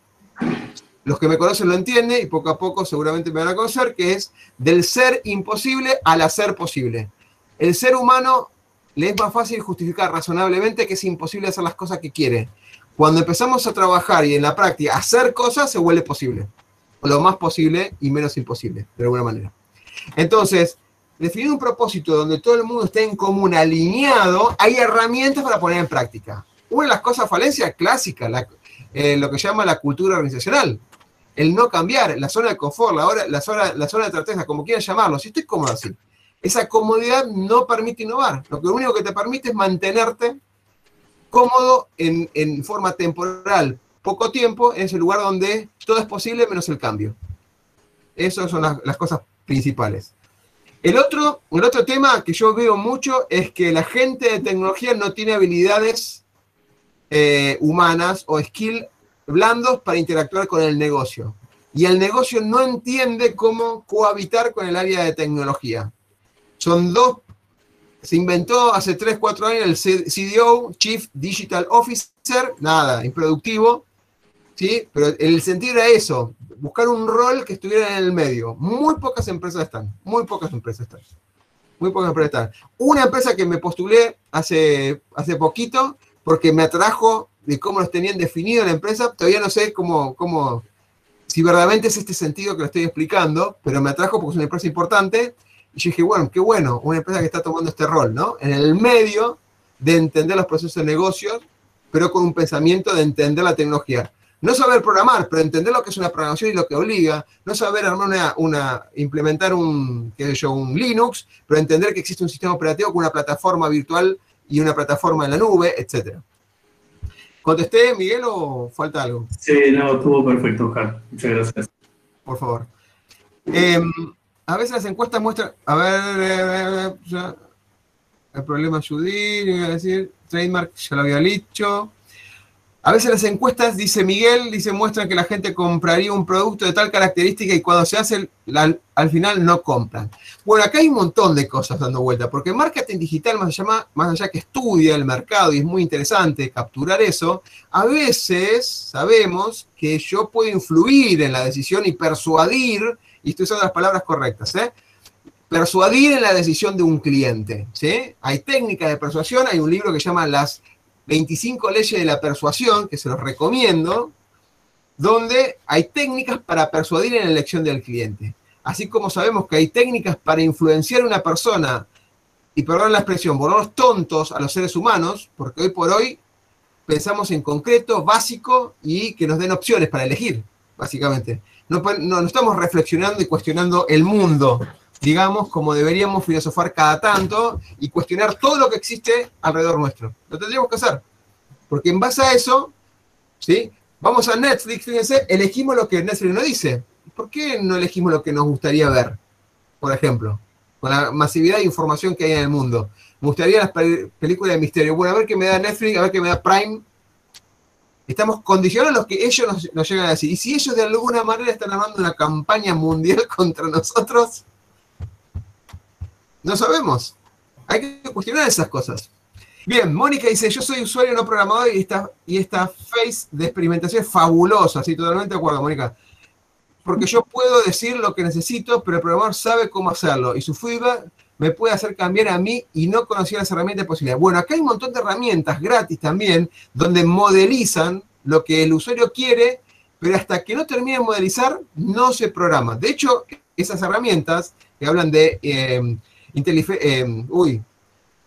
los que me conocen lo entienden y poco a poco seguramente me van a conocer, que es del ser imposible al hacer posible. El ser humano le es más fácil justificar razonablemente que es imposible hacer las cosas que quiere. Cuando empezamos a trabajar y en la práctica hacer cosas, se vuelve posible. Lo más posible y menos imposible, de alguna manera. Entonces, definir un propósito donde todo el mundo esté en común, alineado, hay herramientas para poner en práctica. Una de las cosas falencias clásicas, la- eh, lo que llama la cultura organizacional. El no cambiar, la zona de confort, la, la zona, la zona de certeza, como quieran llamarlo. Si estoy cómodo así. Esa comodidad no permite innovar. Lo que lo único que te permite es mantenerte cómodo en, en forma temporal, poco tiempo, en ese lugar donde todo es posible menos el cambio. Esas son las, cosas principales. El otro, el otro tema que yo veo mucho es que la gente de tecnología no tiene habilidades eh, humanas o skill blandos para interactuar con el negocio. Y el negocio no entiende cómo cohabitar con el área de tecnología. Son dos se inventó hace 3, 4 años el CDO, Chief Digital Officer, nada, improductivo, ¿sí? Pero el sentido era eso, buscar un rol que estuviera en el medio. Muy pocas empresas están, muy pocas empresas están. Muy pocas empresas están. Una empresa que me postulé hace, hace poquito, porque me atrajo de cómo los tenían definido la empresa, todavía no sé cómo, cómo, si verdaderamente es este sentido que lo estoy explicando, pero me atrajo porque es una empresa importante, Y yo dije, bueno, qué bueno, una empresa que está tomando este rol, ¿no? En el medio de entender los procesos de negocios, pero con un pensamiento de entender la tecnología. No saber programar, pero entender lo que es una programación y lo que obliga. No saber armar una, una implementar un, qué sé yo, un Linux, pero entender que existe un sistema operativo con una plataforma virtual y una plataforma en la nube, etcétera. ¿Contesté, Miguel, o falta algo? Sí, no, estuvo perfecto, Oscar. Muchas gracias. Por favor. Eh, a veces las encuestas muestran. A ver, eh, ya, el problema Judy, iba a decir. Trademark, ya lo había dicho. A veces las encuestas, dice Miguel, dice, muestran que la gente compraría un producto de tal característica y cuando se hace, al final no compran. Bueno, acá hay un montón de cosas dando vuelta, porque marketing digital, más allá, más allá que estudia el mercado, y es muy interesante capturar eso, a veces sabemos que yo puedo influir en la decisión y persuadir, y estoy usando las palabras correctas, ¿eh? persuadir en la decisión de un cliente. ¿sí? Hay técnicas de persuasión, hay un libro que se llama Las 25 leyes de la persuasión, que se los recomiendo, donde hay técnicas para persuadir en la elección del cliente. Así como sabemos que hay técnicas para influenciar a una persona, y perdón la expresión, volvernos tontos a los seres humanos, porque hoy por hoy pensamos en concreto, básico, y que nos den opciones para elegir, básicamente. No, no estamos reflexionando y cuestionando el mundo, digamos, como deberíamos filosofar cada tanto y cuestionar todo lo que existe alrededor nuestro. Lo tendríamos que hacer. Porque en base a eso, ¿sí? Vamos a Netflix, fíjense, elegimos lo que Netflix nos dice. ¿Por qué no elegimos lo que nos gustaría ver? Por ejemplo, con la masividad de información que hay en el mundo. Me gustaría las pel- películas de misterio. Bueno, a ver qué me da Netflix, a ver qué me da Prime. Estamos condicionados a lo que ellos nos, nos llegan a decir. Y si ellos de alguna manera están armando una campaña mundial contra nosotros, no sabemos. Hay que cuestionar esas cosas. Bien, Mónica dice, yo soy usuario no programador y esta, y esta face de experimentación es fabulosa. Sí, totalmente de acuerdo, Mónica. Porque yo puedo decir lo que necesito, pero el programador sabe cómo hacerlo. Y su feedback me puede hacer cambiar a mí y no conocía las herramientas posibles. Bueno, acá hay un montón de herramientas gratis también, donde modelizan lo que el usuario quiere, pero hasta que no termine de modelizar, no se programa. De hecho, esas herramientas que hablan de eh, eh, uy,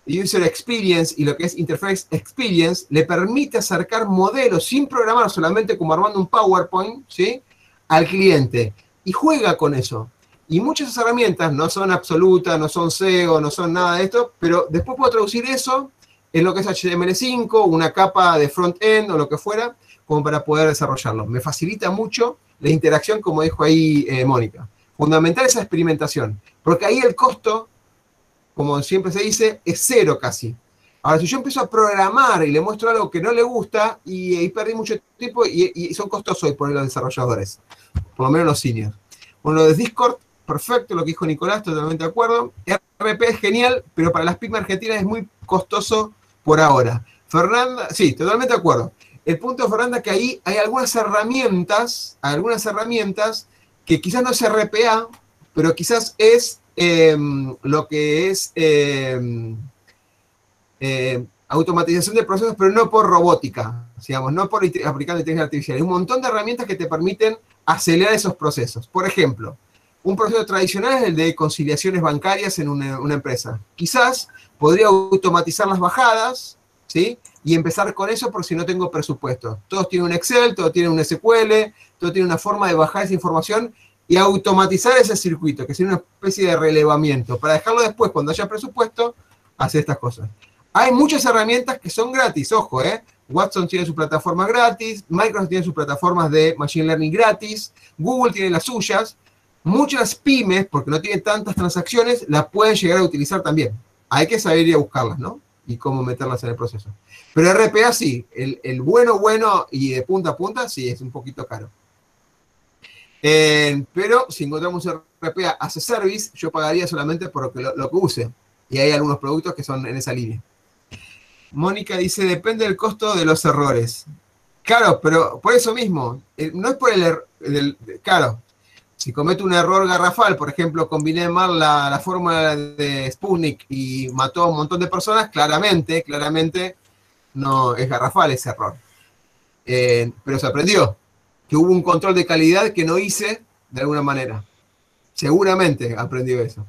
User Experience y lo que es Interface Experience, le permite acercar modelos sin programar, solamente como armando un PowerPoint, ¿sí? Al cliente. Y juega con eso. Y muchas herramientas no son absolutas, no son SEO, no son nada de esto, pero después puedo traducir eso en lo que es HTML5, una capa de front-end o lo que fuera, como para poder desarrollarlo. Me facilita mucho la interacción, como dijo ahí eh, Mónica. Fundamental esa experimentación, porque ahí el costo como siempre se dice, es cero casi. Ahora, si yo empiezo a programar y le muestro algo que no le gusta, y, perdí mucho tiempo, y, son costosos hoy hoy los desarrolladores, por lo menos los seniors. Bueno, lo de Discord, perfecto, lo que dijo Nicolás, totalmente de acuerdo. RP es genial, pero para las pymes argentinas es muy costoso por ahora. Fernanda, sí, totalmente de acuerdo. El punto de Fernanda que ahí hay algunas herramientas, algunas herramientas que quizás no es RPA, pero quizás es eh, lo que es eh, eh, automatización de procesos, pero no por robótica, digamos, no por aplicando inteligencia artificial. Hay un montón de herramientas que te permiten acelerar esos procesos. Por ejemplo, un proceso tradicional es el de conciliaciones bancarias en una, una empresa. Quizás podría automatizar las bajadas, ¿sí? Y empezar con eso por si no tengo presupuesto. Todos tienen un Excel, todos tienen un SQL, todo tiene una forma de bajar esa información y automatizar ese circuito, que sería una especie de relevamiento, para dejarlo después, cuando haya presupuesto, hacer estas cosas. Hay muchas herramientas que son gratis, ojo, ¿eh? Watson tiene su plataforma gratis, Microsoft tiene sus plataformas de Machine Learning gratis, Google tiene las suyas, muchas pymes, porque no tienen tantas transacciones, las pueden llegar a utilizar también. Hay que saber ir a buscarlas, ¿no? Y cómo meterlas en el proceso. Pero RPA sí, el, el bueno, bueno y de punta a punta, sí, es un poquito caro. Eh, pero si encontramos un RPA a service, yo pagaría solamente por lo que, lo, que use. Y hay algunos productos que son en esa línea. Mónica dice, depende del costo de los errores. Claro, pero por eso mismo, eh, no es por el, er- del- claro, si cometo un error garrafal, por ejemplo, combiné mal la, la fórmula de Sputnik y mató a un montón de personas, claramente, claramente no es garrafal ese error. Eh, pero se aprendió que hubo un control de calidad que no hice de alguna manera. Seguramente aprendió eso.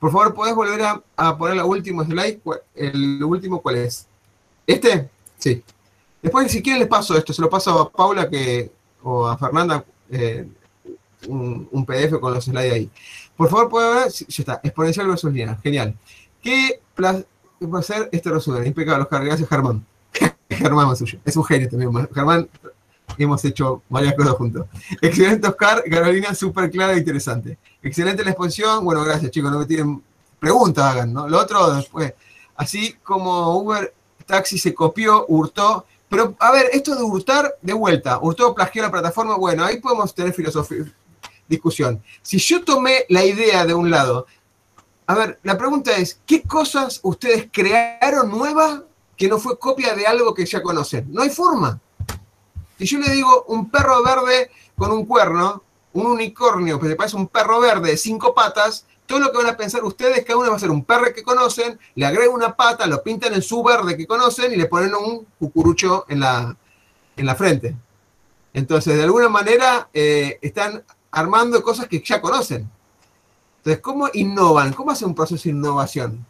Por favor, ¿podés volver a, a poner la última slide? ¿Cuál- ¿El último cuál es? ¿Este? Sí. Después, si quieren, les paso esto. Se lo paso a Paula que, o a Fernanda eh, un, un PDF con los slides ahí. Por favor, puede ver. Sí, ya está. Exponencial versus lineal. Genial. ¿Qué pla- qué va a ser este resumen? Impecable, Oscar. Gracias, Germán. Germán es suyo. Es un genio también. Germán, hemos hecho varias cosas juntos. Excelente, Oscar. Carolina, súper clara e interesante. Excelente la exposición. Bueno, gracias, chicos. No me tienen preguntas, hagan, ¿no? Lo otro después. Así como Uber Taxi se copió, hurtó. Pero, a ver, esto de hurtar, de vuelta, hurtó, plagió la plataforma, bueno, ahí podemos tener filosofía, discusión. Si yo tomé la idea de un lado, a ver, la pregunta es, ¿qué cosas ustedes crearon nuevas que no fue copia de algo que ya conocen? No hay forma. Si yo le digo un perro verde con un cuerno, un unicornio que se parece un perro verde de cinco patas, todo lo que van a pensar ustedes, cada uno va a ser un perro que conocen, le agregan una pata, lo pintan en su verde que conocen y le ponen un cucurucho en la, en la frente. Entonces, de alguna manera, eh, están armando cosas que ya conocen. Entonces, ¿cómo innovan? ¿Cómo hacen un proceso de innovación?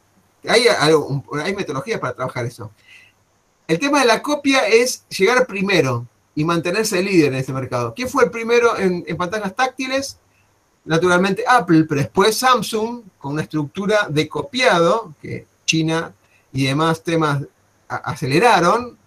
Hay, hay metodologías para trabajar eso. El tema de la copia es llegar primero y mantenerse líder en este mercado. ¿Quién fue el primero en, pantallas táctiles? Naturalmente Apple, pero después Samsung, con una estructura de copiado, que China y demás temas aceleraron,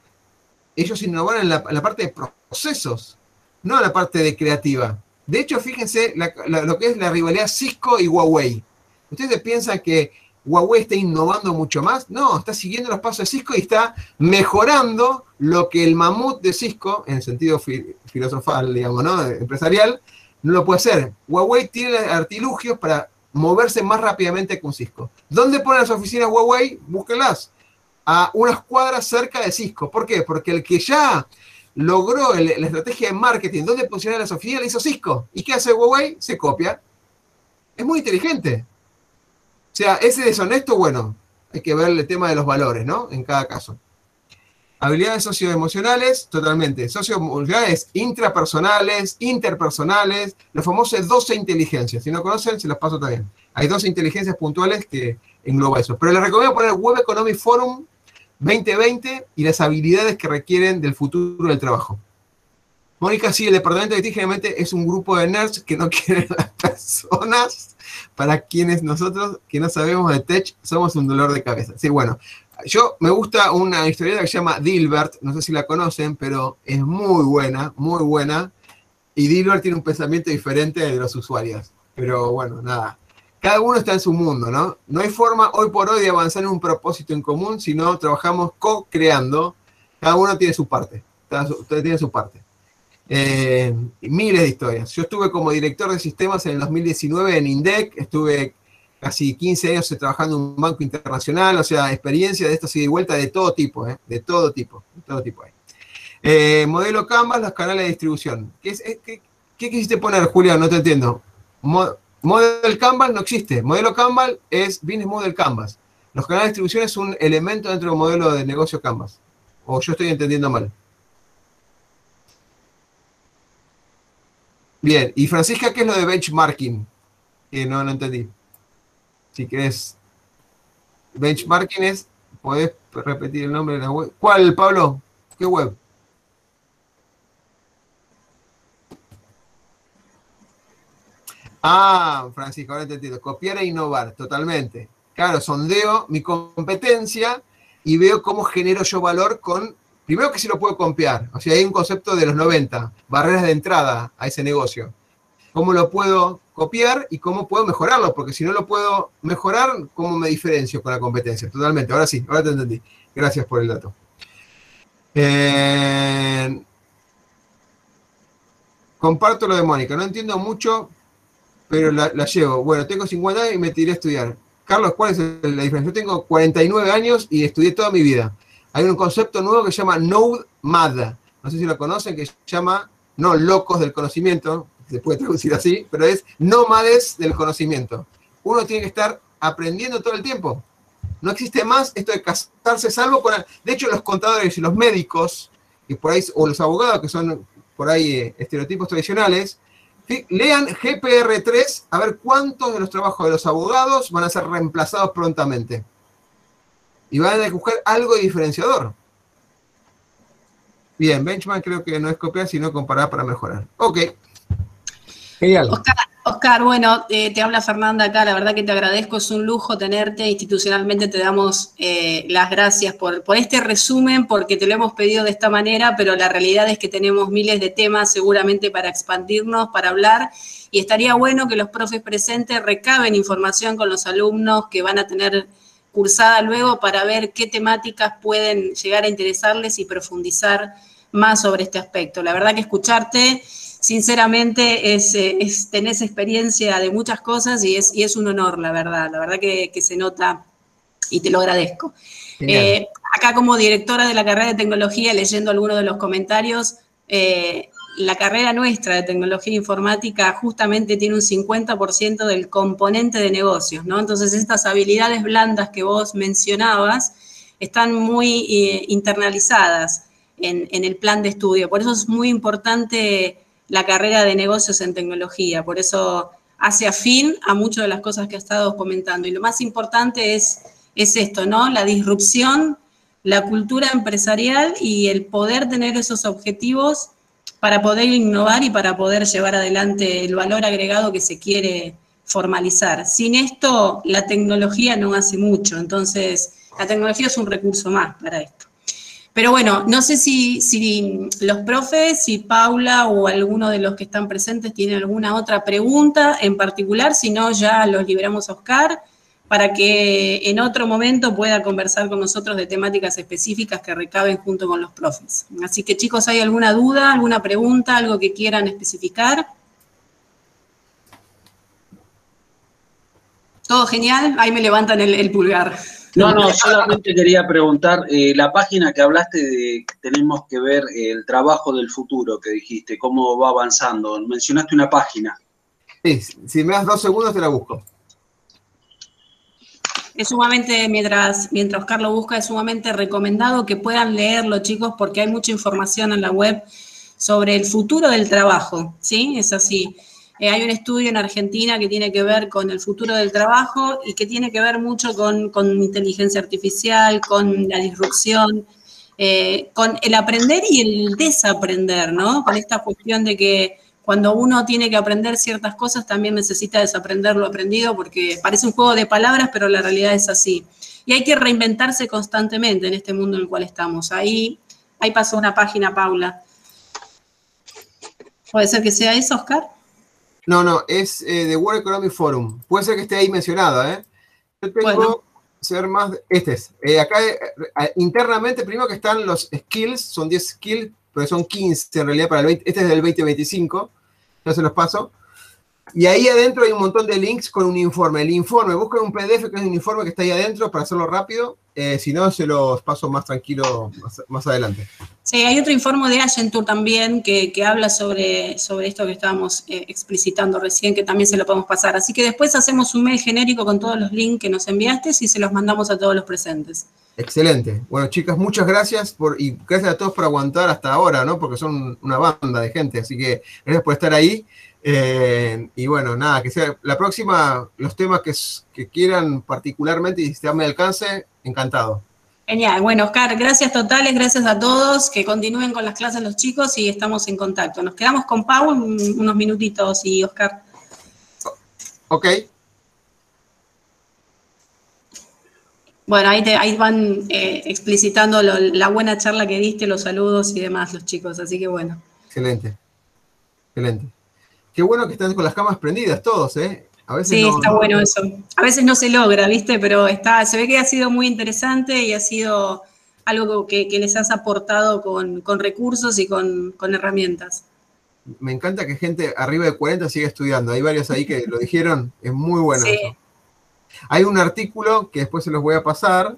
ellos innovaron en la, parte de procesos, no en la parte de creativa. De hecho, fíjense lo que es la rivalidad Cisco y Huawei. ¿Ustedes piensan que Huawei está innovando mucho más? No, está siguiendo los pasos de Cisco y está mejorando lo que el mamut de Cisco, en el sentido fi- filosofal, digamos, ¿no? empresarial, no lo puede hacer. Huawei tiene artilugios para moverse más rápidamente un Cisco. ¿Dónde ponen las oficinas Huawei? Búsquenlas. A unas cuadras cerca de Cisco. ¿Por qué? Porque el que ya logró la estrategia de marketing, dónde posicionar las oficinas, la hizo Cisco. ¿Y qué hace Huawei? Se copia. Es muy inteligente. O sea, ese deshonesto, bueno, hay que ver el tema de los valores, ¿no? En cada caso. Habilidades socioemocionales, totalmente. Socioemocionales intrapersonales, interpersonales, los famosos 12 inteligencias. Si no conocen, se los paso también. Hay 12 inteligencias puntuales que engloba eso. Pero les recomiendo poner Web Economic Forum 2020 y las habilidades que requieren del futuro del trabajo. Mónica, sí, el departamento de TI generalmente es un grupo de nerds que no quieren las personas para quienes nosotros que no sabemos de tech somos un dolor de cabeza. Sí, bueno, yo me gusta una historieta que se llama Dilbert, no sé si la conocen, pero es muy buena, muy buena. Y Dilbert tiene un pensamiento diferente de los usuarios. Pero bueno, nada. Cada uno está en su mundo, ¿no? No hay forma hoy por hoy de avanzar en un propósito en común si no trabajamos co-creando. Cada uno tiene su parte. Cada tiene su parte. Eh, y miles de historias. Yo estuve como director de sistemas en el 2019 en INDEC, estuve casi 15 años trabajando en un banco internacional, o sea, experiencia de esto así de vuelta de todo tipo, ¿eh? de todo tipo, todo tipo. Eh, modelo Canvas, los canales de distribución. ¿Qué, eh, quisiste poner, Julián? No te entiendo. Mo- model Canvas no existe. Modelo Canvas es Business Model Canvas. Los canales de distribución es un elemento dentro del modelo de negocio Canvas. O yo estoy entendiendo mal. Bien, y Francisca, ¿qué es lo de benchmarking? Que no lo entendí. Si querés. Benchmarking es, ¿podés repetir el nombre de la web? ¿Cuál, Pablo? ¿Qué web? Ah, Francisco, ahora te entiendo. Copiar e innovar, totalmente. Claro, sondeo mi competencia y veo cómo genero yo valor con, primero que si lo puedo copiar, o sea, hay un concepto de los 90, barreras de entrada a ese negocio. ¿Cómo lo puedo copiar y cómo puedo mejorarlo? Porque si no lo puedo mejorar, ¿cómo me diferencio con la competencia? Totalmente, ahora sí, ahora te entendí. Gracias por el dato. Eh, comparto lo de Mónica, no entiendo mucho, pero la, llevo. Bueno, tengo 50 años y me tiré a estudiar. Carlos, ¿cuál es la diferencia? Yo tengo 49 años y estudié toda mi vida. Hay un concepto nuevo que se llama Node Mad. No sé si lo conocen, que se llama, no locos del conocimiento, se puede traducir así, pero es nómades del conocimiento. Uno tiene que estar aprendiendo todo el tiempo. No existe más esto de casarse, salvo con... De hecho, los contadores y los médicos, y por ahí, o los abogados, que son por ahí eh, estereotipos tradicionales, Lean GPR3 a ver cuántos de los trabajos de los abogados van a ser reemplazados prontamente. Y van a buscar algo diferenciador. Bien, benchmark creo que no es copiar, sino comparar para mejorar. Ok. Genial. Oscar, Oscar, bueno, eh, te habla Fernanda acá, la verdad que te agradezco, es un lujo tenerte, institucionalmente te damos eh, las gracias por, por este resumen, porque te lo hemos pedido de esta manera, pero la realidad es que tenemos miles de temas seguramente para expandirnos, para hablar, y estaría bueno que los profes presentes recaben información con los alumnos que van a tener cursada luego para ver qué temáticas pueden llegar a interesarles y profundizar más sobre este aspecto. La verdad que escucharte, sinceramente, es, eh, es tenés experiencia de muchas cosas y es, y es un honor, la verdad. La verdad que, que se nota y te lo agradezco. Eh, acá como directora de la carrera de tecnología, leyendo algunos de los comentarios, eh, la carrera nuestra de tecnología informática justamente tiene un 50% del componente de negocios, ¿no? Entonces estas habilidades blandas que vos mencionabas están muy eh, internalizadas en, el plan de estudio. Por eso es muy importante la carrera de negocios en tecnología. Por eso hace afín a muchas de las cosas que he estado comentando. Y lo más importante es, es esto, ¿no? La disrupción, la cultura empresarial y el poder tener esos objetivos para poder innovar y para poder llevar adelante el valor agregado que se quiere formalizar. Sin esto, la tecnología no hace mucho, entonces la tecnología es un recurso más para esto. Pero bueno, no sé si, los profes, si Paula o alguno de los que están presentes tiene alguna otra pregunta en particular, si no ya los liberamos Oscar para que en otro momento pueda conversar con nosotros de temáticas específicas que recaben junto con los profes. Así que chicos, ¿hay alguna duda, alguna pregunta, algo que quieran especificar? ¿Todo genial? Ahí me levantan el, el pulgar. No, no, solamente quería preguntar, eh, la página que hablaste de que tenemos que ver el trabajo del futuro que dijiste, cómo va avanzando. Mencionaste una página. Sí, si me das dos segundos te la busco es sumamente, mientras, mientras Oscar lo busca, es sumamente recomendado que puedan leerlo, chicos, porque hay mucha información en la web sobre el futuro del trabajo, ¿sí? Es así. Eh, hay un estudio en Argentina que tiene que ver con el futuro del trabajo y que tiene que ver mucho con, con inteligencia artificial, con la disrupción, eh, con el aprender y el desaprender, ¿no? Con esta cuestión de que cuando uno tiene que aprender ciertas cosas, también necesita desaprender lo aprendido, porque parece un juego de palabras, pero la realidad es así. Y hay que reinventarse constantemente en este mundo en el cual estamos. Ahí, ahí pasó una página, Paula. ¿Puede ser que sea eso, Oscar? No, no, es eh, The World Economic Forum. Puede ser que esté ahí mencionada, ¿eh? Yo tengo bueno. ser más. Este es. Eh, acá eh, internamente, primero que están los skills, son 10 skills, pero son 15 en realidad para el 20, este es del 2025 ya se los paso. Y ahí adentro hay un montón de links con un informe. El informe, busquen un PDF que es un informe que está ahí adentro para hacerlo rápido. Eh, si no, se los paso más tranquilo más, más, adelante. Sí, hay otro informe de Agentur también que, que habla sobre, sobre esto que estábamos eh, explicitando recién, que también se lo podemos pasar. Así que después hacemos un mail genérico con todos los links que nos enviaste y se los mandamos a todos los presentes. Excelente. Bueno, chicas, muchas gracias por, y gracias a todos por aguantar hasta ahora, ¿no? Porque son una banda de gente, así que gracias por estar ahí. Eh, y bueno, nada, que sea la próxima, los temas que, que quieran particularmente y si me alcance, encantado. Genial. Bueno, Oscar, gracias totales, gracias a todos, que continúen con las clases los chicos y estamos en contacto. Nos quedamos con Pau unos minutitos y Oscar. Ok. Bueno, ahí, te, ahí van eh, explicitando lo, la buena charla que diste, los saludos y demás los chicos, así que bueno. Excelente, excelente. Qué bueno que están con las cámaras prendidas todos, ¿eh? A veces sí, no, está no, bueno eso. A veces no se logra, ¿viste? Pero está, se ve que ha sido muy interesante y ha sido algo que, que les has aportado con, con recursos y con, con, herramientas. Me encanta que gente arriba de 40 siga estudiando. Hay varios ahí que lo dijeron. Es muy bueno sí. eso. Hay un artículo que después se los voy a pasar,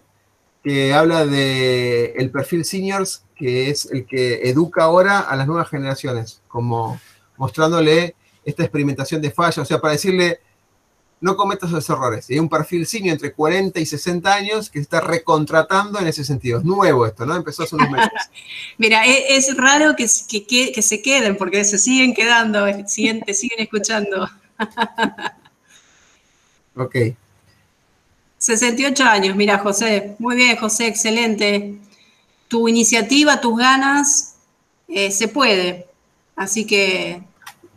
que habla de el perfil seniors, que es el que educa ahora a las nuevas generaciones, como mostrándole esta experimentación de falla, o sea, para decirle, no cometas esos errores. Y hay un perfil senior entre 40 y 60 años que se está recontratando en ese sentido. Es nuevo esto, ¿no? Empezó hace unos meses. Mira, e- es, raro que, que- que- que se queden, porque se siguen quedando, siguen, te siguen escuchando. Ok. 68 años, mira, José. Muy bien, José, excelente. Tu iniciativa, tus ganas, eh, se puede. Así que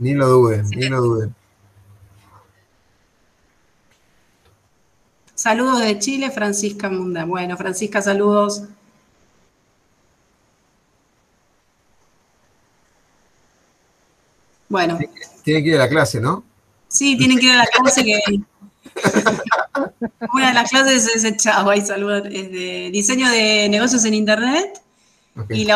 Ni lo duden, ni lo duden. saludos de Chile, Francisca Munda. Bueno, Francisca, saludos. Bueno, Tiene que ir a la clase, ¿no? sí, tienen que ir a la clase que... Una de las clases es el chavo, ahí saludan, es de diseño de negocios en Internet. Y la